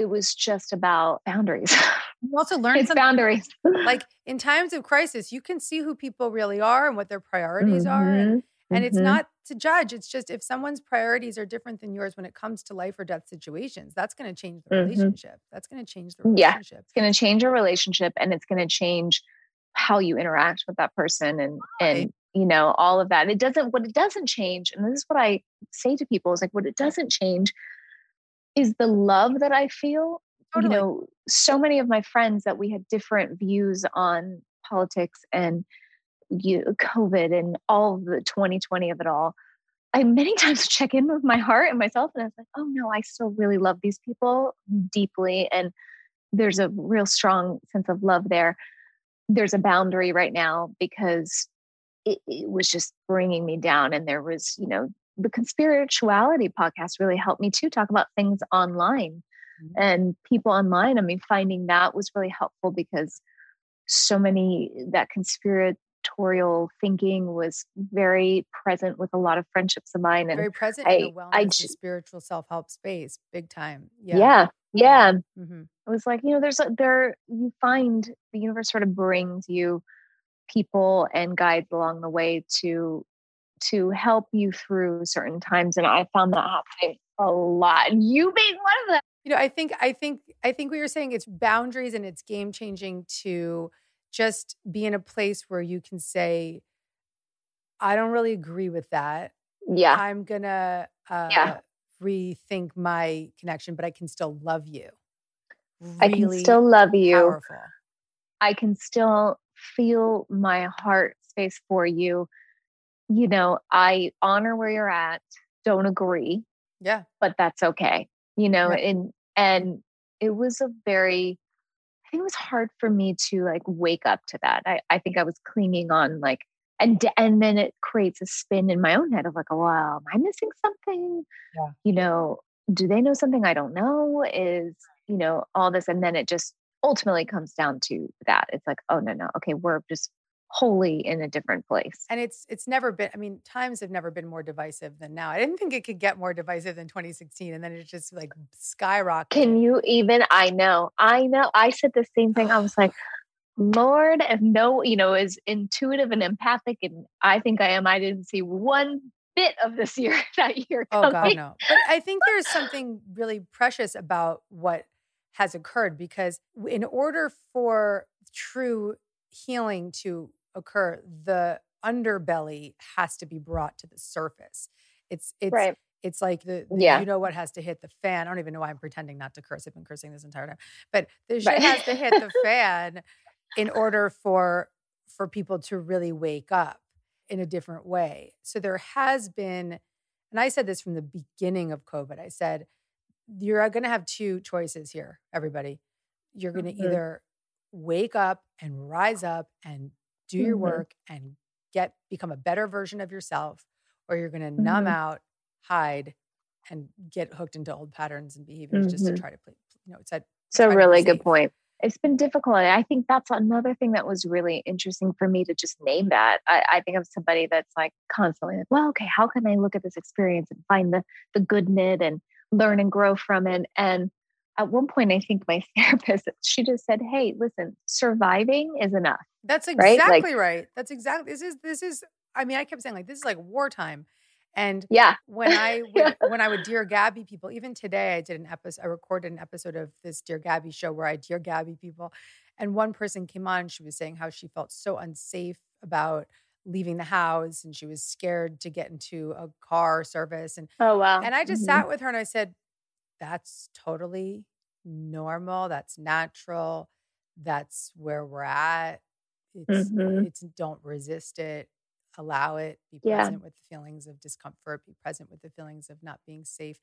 it was just about boundaries. you also learn it's boundaries. like in times of crisis you can see who people really are and what their priorities are and, Mhm, and it's mhm. not to judge it's just if someone's priorities are different than yours when it comes to life or death situations that's going to change the Mhm. relationship that's going to change the Yeah. relationship it's going to change your relationship and it's going to change how you interact with that person and Right. and you know all of that it doesn't what it doesn't change and this is what i say to people is like what it doesn't change is the love that i feel Totally. you know so many of my friends that we had different views on politics and you, covid and all the 2020 of it all i many times check in with my heart and myself and i was like oh no i still really love these people deeply and there's a real strong sense of love there there's a boundary right now because it, it was just bringing me down and there was you know the conspirituality podcast really helped me too talk about things online Mhm. and people online. I mean finding that was really helpful because so many that conspiratorial thinking was very present with a lot of friendships of mine and very present in the I- wellness I and ju- spiritual self-help space big time. Yeah. Yeah yeah, hmm it was like you know there's a there you find the universe sort of brings you people and guides along the way to to help you through certain times and i found that happening a lot and you being one of them. You know i think i think i think what you're saying it's boundaries and it's game changing to just be in a place where you can say i don't really agree with that. Yeah. I'm gonna uh Yeah. rethink my connection but i can still love you. I can still love you. powerful. I can still feel my heart space for you you know i honor where you're at don't agree yeah. but that's okay you know Right. and and it was a very i think it was hard for me to like wake up to that. I, I think i was clinging on like and and then it creates a spin in my own head of like oh, wow am i missing something? Yeah. you know do they know something i don't know? is you know all this and then it just ultimately comes down to that. It's like oh no no okay we're just wholly in a different place. And it's it's never been. I mean, times have never been more divisive than now. I didn't think it could get more divisive than 2016, and then it just like skyrocketed. Can you even? I know, I know. I said the same thing. I was like, Lord, if no, you know, is intuitive and empathic, and I think I am, I didn't see one bit of this year that year. Oh God, no! But I think there's something really precious about what has occurred because in order for true healing to occur, the underbelly has to be brought to the surface. It's it's Right. it's like the, the- Yeah. you know what has to hit the fan. I don't even know why I'm pretending not to curse. I've been cursing this entire time. But the shit Right. has to hit the fan in order for for people to really wake up in a different way. So there has been and I said this from the beginning of COVID. I said you're going to have two choices here, everybody. You're going to Mhm. either wake up and rise up and do your Mhm. work and get become a better version of yourself or you're going to numb Mhm. out, hide and get hooked into old patterns and behaviors just to Mhm. try to play, you know, it's a It's a try to be really good point. It's been difficult. and I think that's another thing that was really interesting for me to just name that. I, I think I'm somebody that's like constantly like, well, okay, how can I look at this experience and find the the good in it and learn and grow from it? And at one point, I think my therapist, she just said, Hey, listen, surviving is enough. That's Right? Like- exactly right. That's exactly this is this is I mean, I kept saying like this is like wartime. And Yeah. when I would, Yeah. when I would Dear Gabby people, even today I did an episode, I recorded an episode of this Dear Gabby show where I Dear Gabby people. And one person came on, she was saying how she felt so unsafe about leaving the house and she was scared to get into a car service. And Oh wow. and I just Mhm. sat with her and I said, That's totally normal. That's natural. That's where we're at. It's, Mhm. it's don't resist it. Allow it. Be Yeah. present with the feelings of discomfort. Be present with the feelings of not being safe.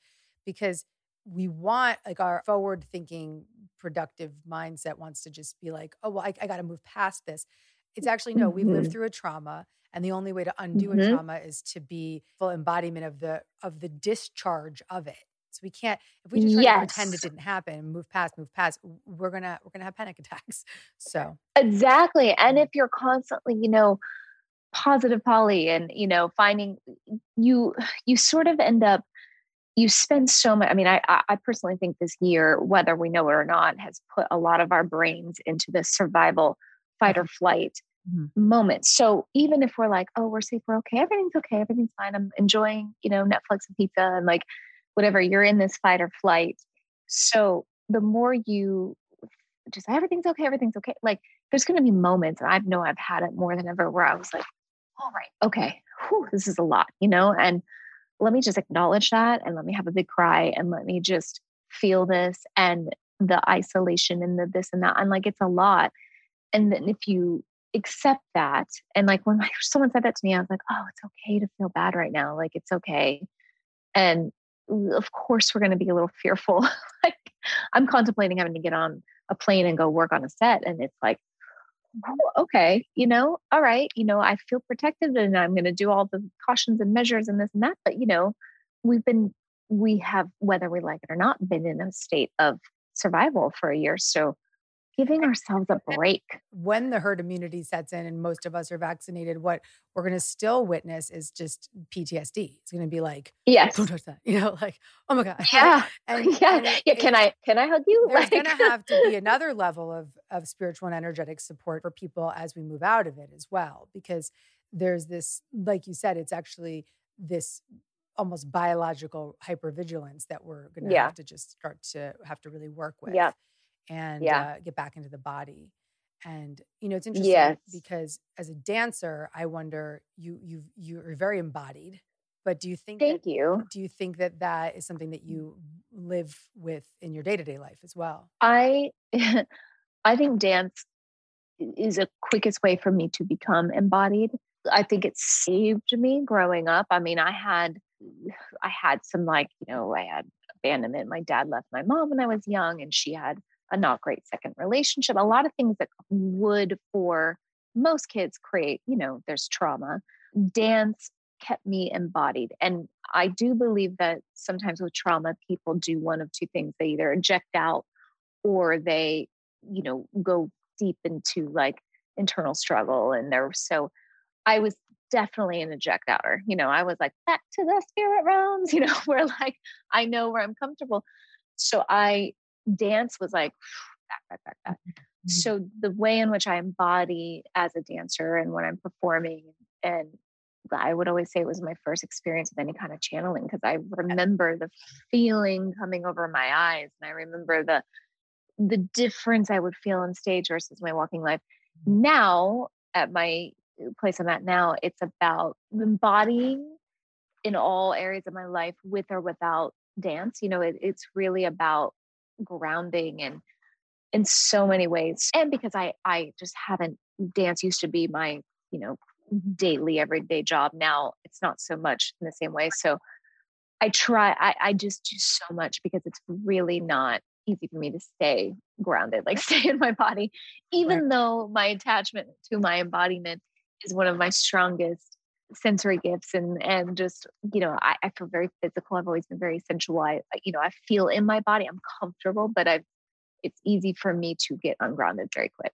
Because we want like our forward thinking, productive mindset wants to just be like, oh, well, I, I got to move past this. It's actually no, we've lived Mhm. through a trauma. And the only way to undo a Mhm. trauma is to be full embodiment of the of the discharge of it. So we can't if we just try to pretend it didn't happen, and move past, move past, we're gonna we're gonna have panic attacks. So Exactly. And if you're constantly, you know, positive Polly and, you know, finding you, you sort of end up, you spend so much. I mean, I, I personally think this year, whether we know it or not, has put a lot of our brains into this survival, fight or flight Mhm. moment. So even if we're like, oh, we're safe, we're okay, everything's okay, everything's fine. I'm enjoying, you know, Netflix and pizza and like whatever, you're in this fight or flight. So the more you just everything's okay, everything's okay. Like there's going to be moments, and I know I've had it more than ever, where I was like, all right, okay, whew, this is a lot, you know, and let me just acknowledge that and let me have a big cry and let me just feel this and the isolation and the this and that. And like, it's a lot. And then if you accept that, and like when someone said that to me, I was like, oh, it's okay to feel bad right now. Like, it's okay. And of course, we're going to be a little fearful. like, I'm contemplating having to get on a plane and go work on a set. And it's like, oh, okay, you know, all right, you know, I feel protected and I'm going to do all the cautions and measures and this and that. But, you know, we've been, we have, whether we like it or not, been in a state of survival for a year. So giving ourselves a break. when the herd immunity sets in and most of us are vaccinated, what we're gonna still witness is just PTSD. It's gonna be like, Yes. don't touch that, you know, like, oh my god, Yeah. and, yeah. and it- yeah. Can it- I, can I hug you? there's Like- going to have to be another level of of spiritual and energetic support for people as we move out of it as well because there's this like you said it's actually this almost biological hypervigilance that we're going to Yeah. have to just start to have to really work with Yeah. And Yeah. uh, get back into the body and you know it's interesting Yes. because as a dancer i wonder you you you're very embodied but do you think Thank that, you. do you think that that is something that you live with in your day-to-day life as well I I think dance is a quickest way for me to become embodied. I think it saved me growing up. I mean, I had I had some like, you know, I had abandonment. My dad left my mom when I was young and she had a not great second relationship. A lot of things that would for most kids create, you know, there's trauma. Dance kept me embodied. And I do believe that sometimes with trauma, people do one of two things. They either eject out or they, you know, go deep into like internal struggle and there so I was definitely an eject outer. You know, I was like back to the spirit realms, you know, where like I know where I'm comfortable. So I dance was like back, back, back, back. Mm-hmm. So the way in which I embody as a dancer and when I'm performing and I would always say it was my first experience of any kind of channeling because I remember the feeling coming over my eyes and I remember the the difference I would feel on stage versus my walking life. Now at my place I'm at now, it's about embodying in all areas of my life with or without dance. You know, it, it's really about grounding and in so many ways. And because I I just haven't dance used to be my, you know, mm-hmm. daily everyday job. Now it's not so much in the same way. So I try I, I just do so much because it's really not easy for me to stay grounded, like stay in my body, even Right. though my attachment to my embodiment is one of my strongest sensory gifts and and just you know I, I feel very physical. I've always been very sensual. I, you know i feel in my body i'm comfortable but i've it's easy for me to get ungrounded very quick.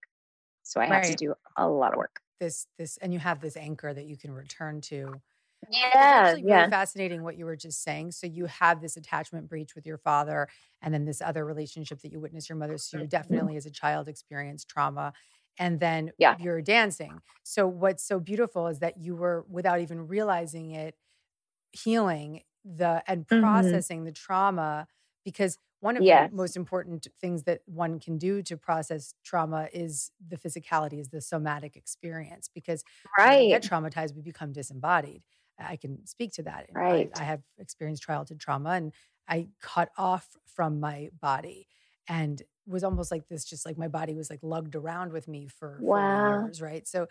So i have to do a lot of work. This this and you have this anchor that you can return to. Yeah actually yeah. fascinating what you were just saying. So you have this attachment breach with your father, and then this other relationship that you witnessed your mother. So you mm-hmm. definitely, as a child, experienced trauma, and then Yeah. you're dancing. So what's so beautiful is that you were, without even realizing it, healing the and Mhm. processing the trauma because one of Yes. the most important things that one can do to process trauma is the physicality, is the somatic experience. Because when we get traumatized, we become disembodied. I can speak to that. And I- Right. I, have experienced childhood trauma and I cut off from my body and was almost like this, just like my body was like lugged around with me for 40 Wow. years, right? So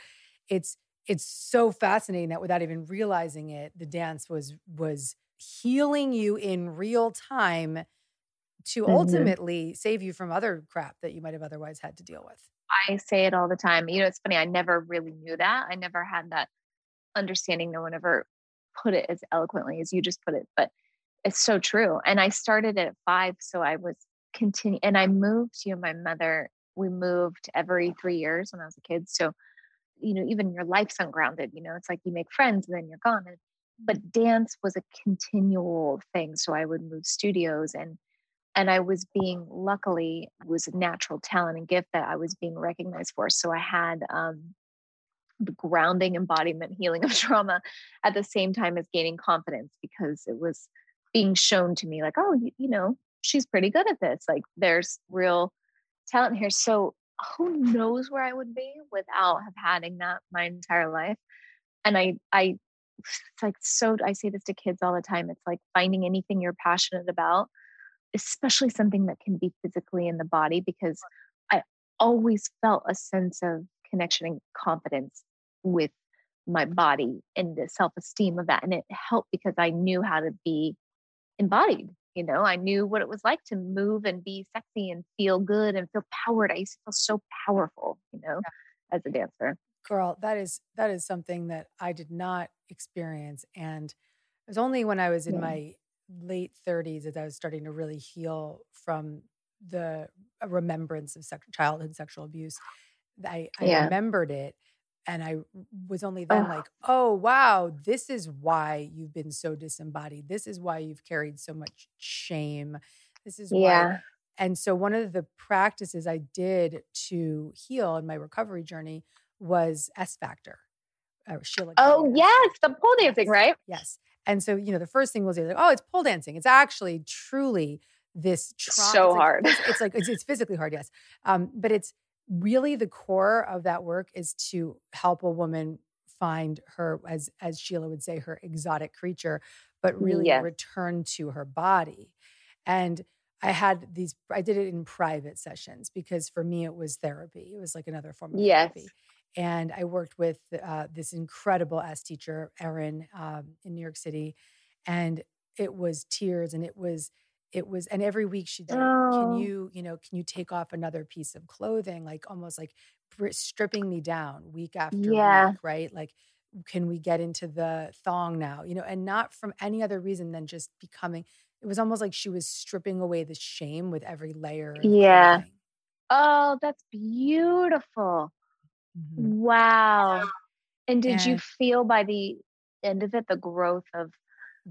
it's it's so fascinating that without even realizing it, the dance was was healing you in real time to Mhm. ultimately save you from other crap that you might have otherwise had to deal with. i say it all the time you know it's funny i never really knew that i never had that understanding no one ever put it as eloquently as you just put it but it's so true and i started at five so i was continue and i moved you know my mother we moved every three years when i was a kid so you know even your life's ungrounded you know it's like you make friends and then you're gone and, but dance was a continual thing so i would move studios and and i was being luckily was a natural talent and gift that i was being recognized for so i had um the grounding embodiment healing of trauma at the same time as gaining confidence because it was being shown to me like oh you, you know she's pretty good at this like there's real talent here. So who knows where i would be without have having that my entire life? And i i it's like so i say this to kids all the time it's like finding anything you're passionate about especially something that can be physically in the body because i always felt a sense of connection and confidence with my body and the self-esteem of that and it helped because i knew how to be embodied you know i knew what it was like to move and be sexy and feel good and feel powered i used to feel so powerful you know as a dancer girl that is that is something that i did not experience and it was only when i was in Yeah. my late 30s that i was starting to really heal from the uh, remembrance of sex- childhood sexual abuse i, I Yeah. remembered it and i was only then like oh wow this is why you've been so disembodied this is why you've carried so much shame this is why yeah and so one of the practices I did to heal in my recovery journey was S Factor. Uh, Sheila oh yes the pole dancing right Yes. And so, you know, the first thing was like, oh, it's pole dancing. It's actually truly this trauma. So it's like, hard. It's, it's like, it's, it's physically hard, yes. Um, but it's really the core of that work is to help a woman find her, as, as Sheila would say, her exotic creature, but really Yes. return to her body. And I had these, I did it in private sessions because for me, it was therapy. It was like another form of Yes. therapy and I worked with uh, this incredible S teacher, Erin, um, in New York City, and it was tears, and it was, it was, and every week she'd say, Oh. "Can you, you know, can you take off another piece of clothing?" Like almost like stripping me down week after Yeah. week, right? Like, can we get into the thong now? You know, and not from any other reason than just becoming. It was almost like she was stripping away the shame with every layer. Of Yeah. clothing. oh that's beautiful Mhm. Wow. And did you feel by the end of it the growth of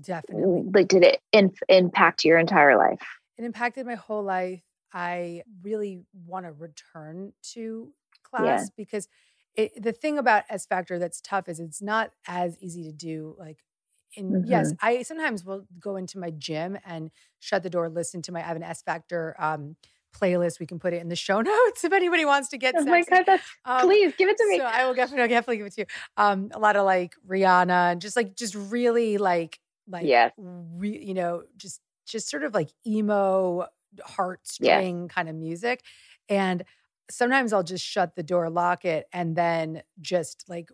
Definitely. like did it in, impact your entire life? It impacted my whole life. I really want to return to class because it, the thing about S Factor that's tough is it's not as easy to do. Like, in yes, Mm-hmm. I sometimes will go into my gym and shut the door, listen to my. I have an S Factor um, playlist. We can put it in the show notes if anybody wants to get. Oh my god, that's Um, please give it to me. So I will definitely, definitely give it to you. Um, a lot of like Rihanna and just like, just really like, like, Yes. re, you know, just, just sort of like emo heartstring kind of music. And sometimes I'll just shut the door, lock it, and then just like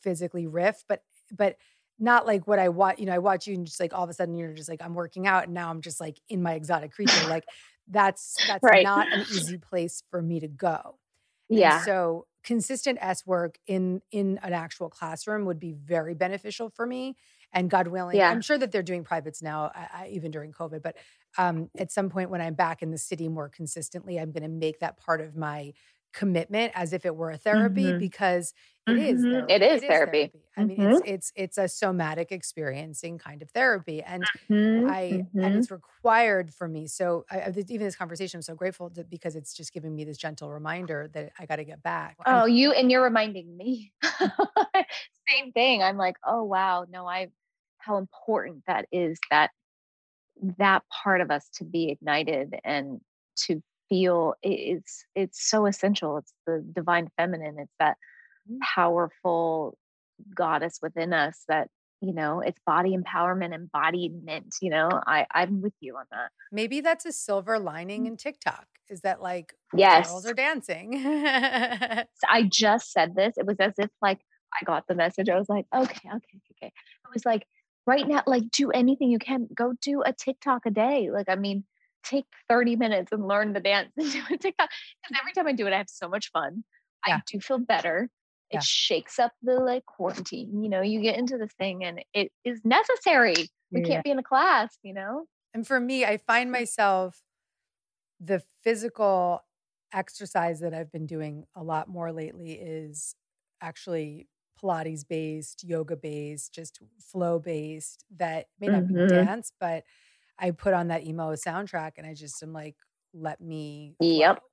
physically riff, but, but not like what I watch, you know, I watch you and just like all of a sudden you're just like, I'm working out and now I'm just like in my exotic creature. like that's, that's Right. not an easy place for me to go. And yeah. so consistent S work in in an actual classroom would be very beneficial for me. And God willing, Yeah. I'm sure that they're doing privates now, I, I, even during COVID. But um, at some point when I'm back in the city more consistently, I'm going to make that part of my commitment as if it were a therapy Mhm. because it is. Mhm. therapy. It is therapy. I mean, it's it's it's a somatic experiencing kind of therapy, and Mhm, I and mhm. it's required for me. So I, even this conversation, I'm so grateful to, because it's just giving me this gentle reminder that I got to get back. And- Oh, you and you're reminding me. Same thing. I'm like, oh wow, no, I how important that is that that part of us to be ignited and to feel it's it's so essential. It's the divine feminine. It's that Mm. powerful goddess within us that you know it's body empowerment embodiment you know i i'm with you on that maybe that's a silver lining in TikTok. Is that like Mm. Yes. girls are dancing? I just said this. It was as if like I got the message. I was like, okay, okay, okay. It was like right now, like do anything you can. Go do a TikTok a day. Like I mean, take 30 minutes and learn the dance and do a TikTok. Because every time I do it, I have so much fun. Yeah. I do feel better. It Yeah. shakes up the like quarantine. You know, you get into this thing and it is necessary. We Yeah. can't be in a class, you know? And for me, I find mm. myself the physical exercise that I've been doing a lot more lately is actually Pilates based, yoga based, just flow based that may not Mhm. be dance, but I put on that emo soundtrack and I just am like, let me. Yep. flow.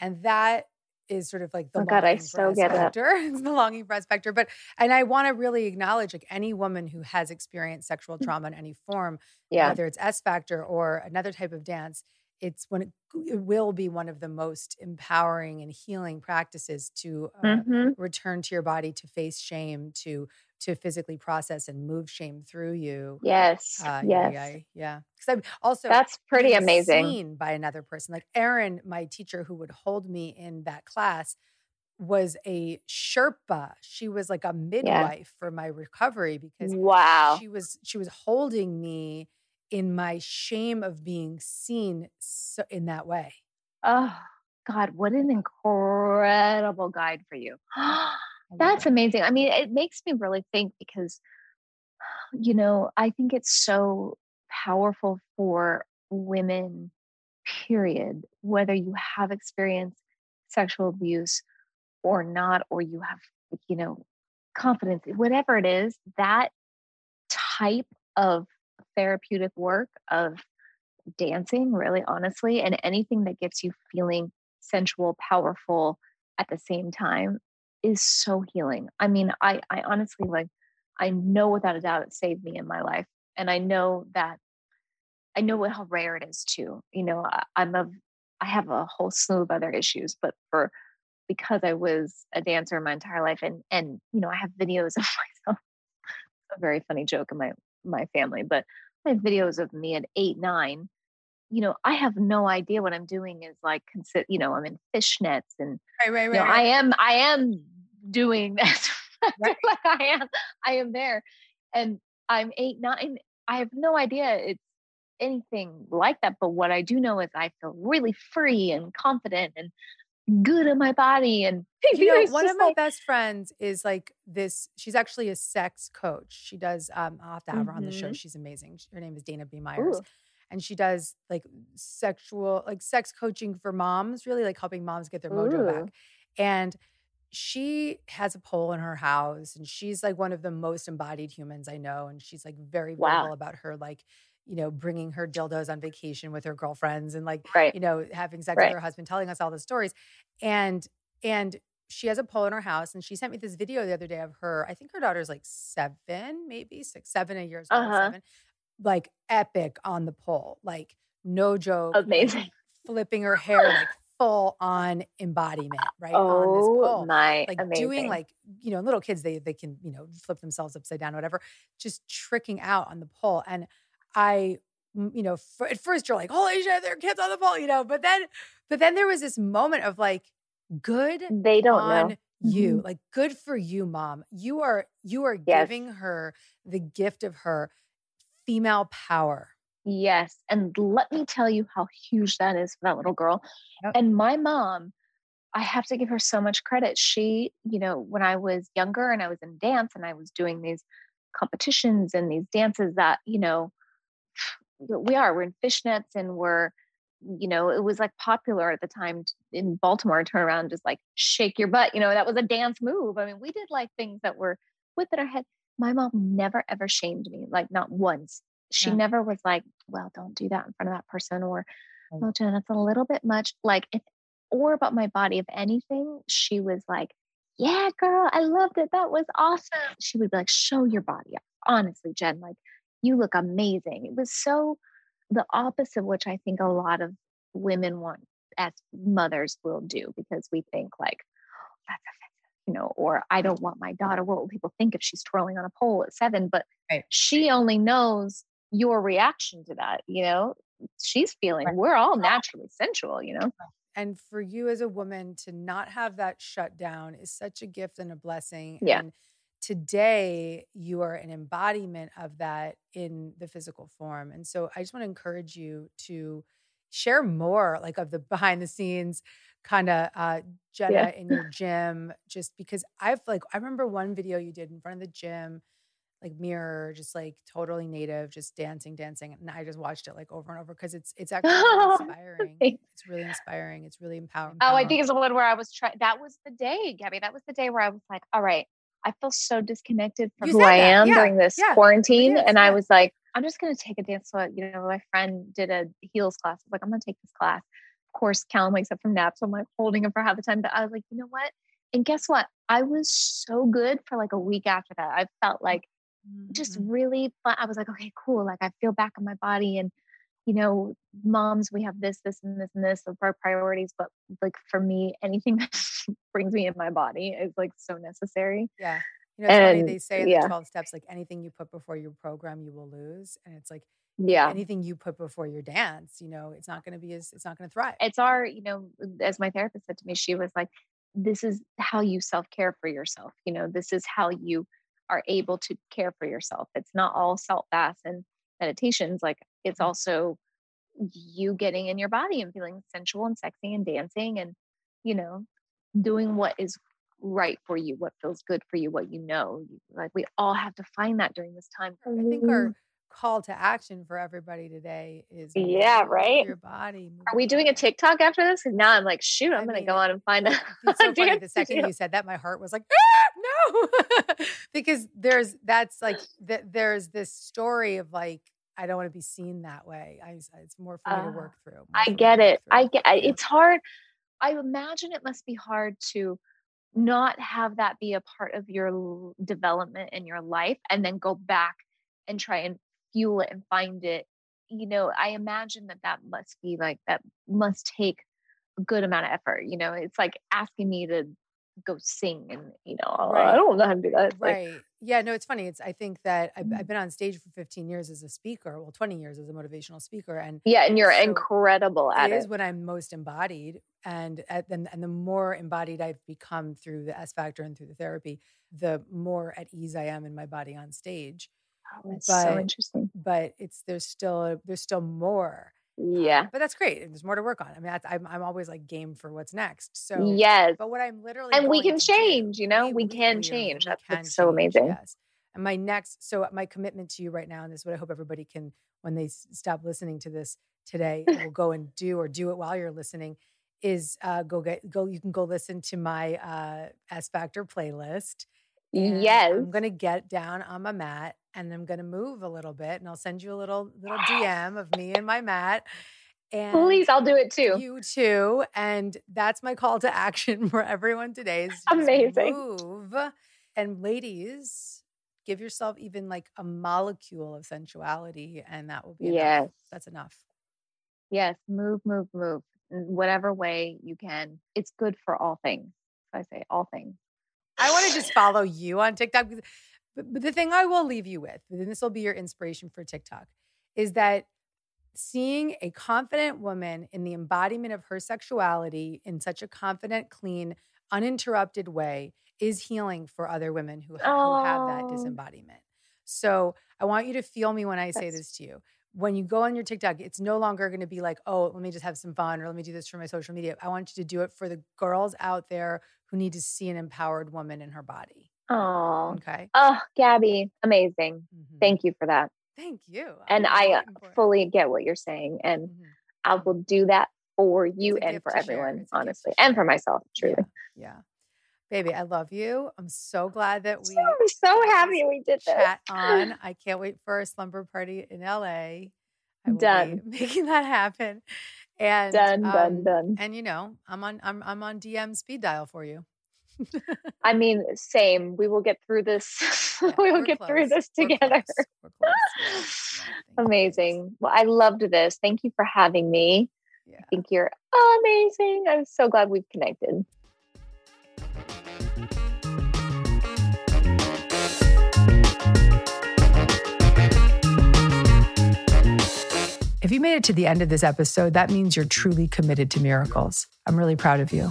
And that is sort of like the Oh God, I longing for so get it. it's the longing for S factor. But and I want to really acknowledge like any woman who has experienced sexual trauma in any form, Yeah. whether it's S Factor or another type of dance, it's when it, it will be one of the most empowering and healing practices to uh, Mhm. return to your body, to face shame, to to physically process and move shame through you. Yes. Uh, yes. yeah, yeah, yeah. Because I'm also That's pretty amazing. Seen by another person, like Erin, my teacher who would hold me in that class, was a Sherpa. She was like a midwife for my recovery because Wow. she was she was holding me in my shame of being seen so, in that way. Oh God, what an incredible guide for you. That's amazing. I mean, it makes me really think because, you know, I think it's so powerful for women, period, whether you have experienced sexual abuse or not, or you have, you know, confidence, whatever it is, that type of therapeutic work of dancing, really honestly, and anything that gets you feeling sensual, powerful at the same time is so healing. I mean, I I honestly like I know without a doubt it saved me in my life. And I know that I know what, how rare it is too. You know, I, I'm a I have a whole slew of other issues, but for because I was a dancer my entire life and and you know, I have videos of myself. a very funny joke in my my family, but have videos of me at eight, nine. You know, I have no idea what I'm doing is like consider, you know, I'm in fishnets and Right, right, you know, I am I am doing this. like I am I am there. And I'm eight, nine. I have no idea it's anything like that. But what I do know is I feel really free and confident and good in my body. And you know, one of my like- best friends is like this. She's actually a sex coach. She does. Um, I'll have to have her on the show. Mhm. She's amazing. Her name is Dana B. Myers, Ooh. and she does like sexual, like sex coaching for moms. Really, like helping moms get their mojo Ooh. back. And she has a pole in her house and she's like one of the most embodied humans I know. And she's like very Wow. verbal about her, like, you know, bringing her dildos on vacation with her girlfriends and like, Right. you know, having sex Right. with her husband, telling us all the stories. And, and, she has a pole in her house and she sent me this video the other day of her. I think her daughter's like seven, maybe six, seven, years old, Uh-huh. seven. Like epic on the pole. Like no joke. like, Amazing. flipping her hair like full on embodiment, right? on this Oh pole. my Like amazing. doing like, you know, little kids, they they can, you know, flip themselves upside down, whatever, just tricking out on the pole. And I, you know, f- at first you're like, holy shit, there are kids on the pole, you know, but then, but then there was this moment of like, good they don't on know. you. Mm-hmm. Like, good for you, mom. You are you are Yes. giving her the gift of her female power. Yes. And let me tell you how huge that is for that little girl. Yep. And my mom, I have to give her so much credit. She, you know, when I was younger and I was in dance and I was doing these competitions and these dances that, you know, we are, we're in fishnets and we're, you know, it was like popular at the time in Baltimore, turn around, and just like shake your butt. You know, that was a dance move. I mean, we did like things that were within our head. My mom never ever shamed me, like not once. She Yeah. never was like, well, don't do that in front of that person or, Right. oh, Jen, that's a little bit much. Like, if, or about my body, if anything, she was like, yeah, girl, I loved it. That was awesome. She would be like, show your body. Honestly, Jen, like, you look amazing. It was so the opposite, of which I think a lot of women want as mothers will do because we think like, "Oh, that's offensive, you know, or I don't want my daughter. What will people think if she's twirling on a pole at seven? But Right. she only knows your reaction to that, you know. She's feeling Right. we're all naturally sensual, you know. And for you as a woman to not have that shut down is such a gift and a blessing. Yeah. And today you are an embodiment of that in the physical form. And so I just want to encourage you to share more like of the behind the scenes kind of uh Jenna Yeah. in your gym, just because I've like I remember one video you did in front of the gym, like mirror, just like totally native, just dancing, dancing. And I just watched it like over and over because it's it's actually really inspiring. It's really inspiring. It's really empowering. Oh, I think it's the one where I was trying. That was the day, Gabby. That was the day where I was like, all right, I feel so disconnected from You who I that. am Yeah. during this Yeah. quarantine. Yes, and I was like, I'm just going to take a dance. So, you know, my friend did a heels class. I was like, I'm going to take this class. Of course, Callum wakes up from nap. So I'm like holding him for half the time. But I was like, you know what? And guess what? I was so good for like a week after that. I felt like just Mhm. really fun. I was like, okay, cool. Like I feel back in my body and you know, moms, we have this, this, and this, and this of our priorities. But like for me, anything that brings me in my body is like so necessary. Yeah. You know, it's funny. They say in yeah. the 12 steps, like anything you put before your program, you will lose. And it's like Yeah. anything you put before your dance, you know, it's not going to be as, it's not going to thrive. It's our, you know, as my therapist said to me, she was like, this is how you self care for yourself. You know, this is how you are able to care for yourself. It's not all salt baths and meditations. Like it's Mhm. also you getting in your body and feeling sensual and sexy and dancing and, you know, doing what is right for you, what feels good for you, what you know. Like we all have to find that during this time. I think our call to action for everybody today is Yeah, right? Your body. Are we doing a. TikTok after this? 'Cause now I'm like, shoot, I'm I gonna mean, go on and find a so funny. The second you said that, my heart was like, ah, no, because there's that's like that. There's this story of like I don't want to be seen that way. I it's more for me to Ah, work through. I for me to get it. I get Yeah. it's hard. I imagine it must be hard to not have that be a part of your l- development in your life and then go back and try and fuel it and find it. You know, I imagine that that must be like that must take a good amount of effort. You know, it's like asking me to go sing and you know, I don't know how to do that. It's like, Right. Yeah, no, it's funny. It's I think that I've, Mm. I've been on stage for 15 years as a speaker, well, 20 years as a motivational speaker. And yeah, and you're So incredible at it it. is when I'm most embodied. And at, and, and the more embodied I've become through the S Factor and through the therapy, the more at ease I am in my body on stage. Oh, that's but- so interesting. But it's there's still there's still more. Yeah. But that's great. There's more to work on. I mean, that's, I'm I'm always like game for what's next. So yes. But what I'm literally And we can to do- change, you know, we can are- change. we That's can what's so change, amazing. Yes. And my next, so my commitment to you right now, and this is what I hope everybody can, when they stop listening to this today, will go and do or do it while you're listening, is uh, go get go. You can go listen to my uh, S Factor playlist. Yes. I'm gonna get down on my mat and I'm gonna move a little bit, and I'll send you a little little DM of me and my mat. And Please, I'll do it too. you too. And that's my call to action for everyone today. Is Amazing. Move. And ladies, give yourself even like a molecule of sensuality, and that will be enough. Yes. That's enough. Yes, move, move, move. In whatever way you can. It's good for all things. I say all things. I want to just follow you on TikTok. But, but the thing I will leave you with, and this will be your inspiration for TikTok, is that seeing a confident woman in the embodiment of her sexuality in such a confident, clean, uninterrupted way is healing for other women who, who have that Oh. disembodiment. So I want you to feel me when I say That's- this to you. When you go on your TikTok, it's no longer going to be like, oh, let me just have some fun or let me do this for my social media. I want you to do it for the girls out there who need to see an empowered woman in her body. Oh, Okay. oh, Gabby, amazing. Mhm. Thank you for that. Thank you. And I'm I uh, fully get what you're saying, and Mhm. I will do that for you and for everyone, It's a gift to honestly, and for myself, truly. Yeah. yeah. Baby, I love you. I'm so glad that we I'm so happy we did this. chat on. I can't wait for a slumber party in LA. Done. making that happen. And Done, done, um, done. And you know, I'm on I'm I'm on DM speed dial for you. I mean, same. We will get through this. Yeah, we will we're get through close. this We're together. close. We're close. Yeah. Thank you. Amazing. Well, I loved this. Thank you for having me. Yeah. I think you're amazing. I'm so glad we've connected. If you made it to the end of this episode, that means you're truly committed to miracles. I'm really proud of you.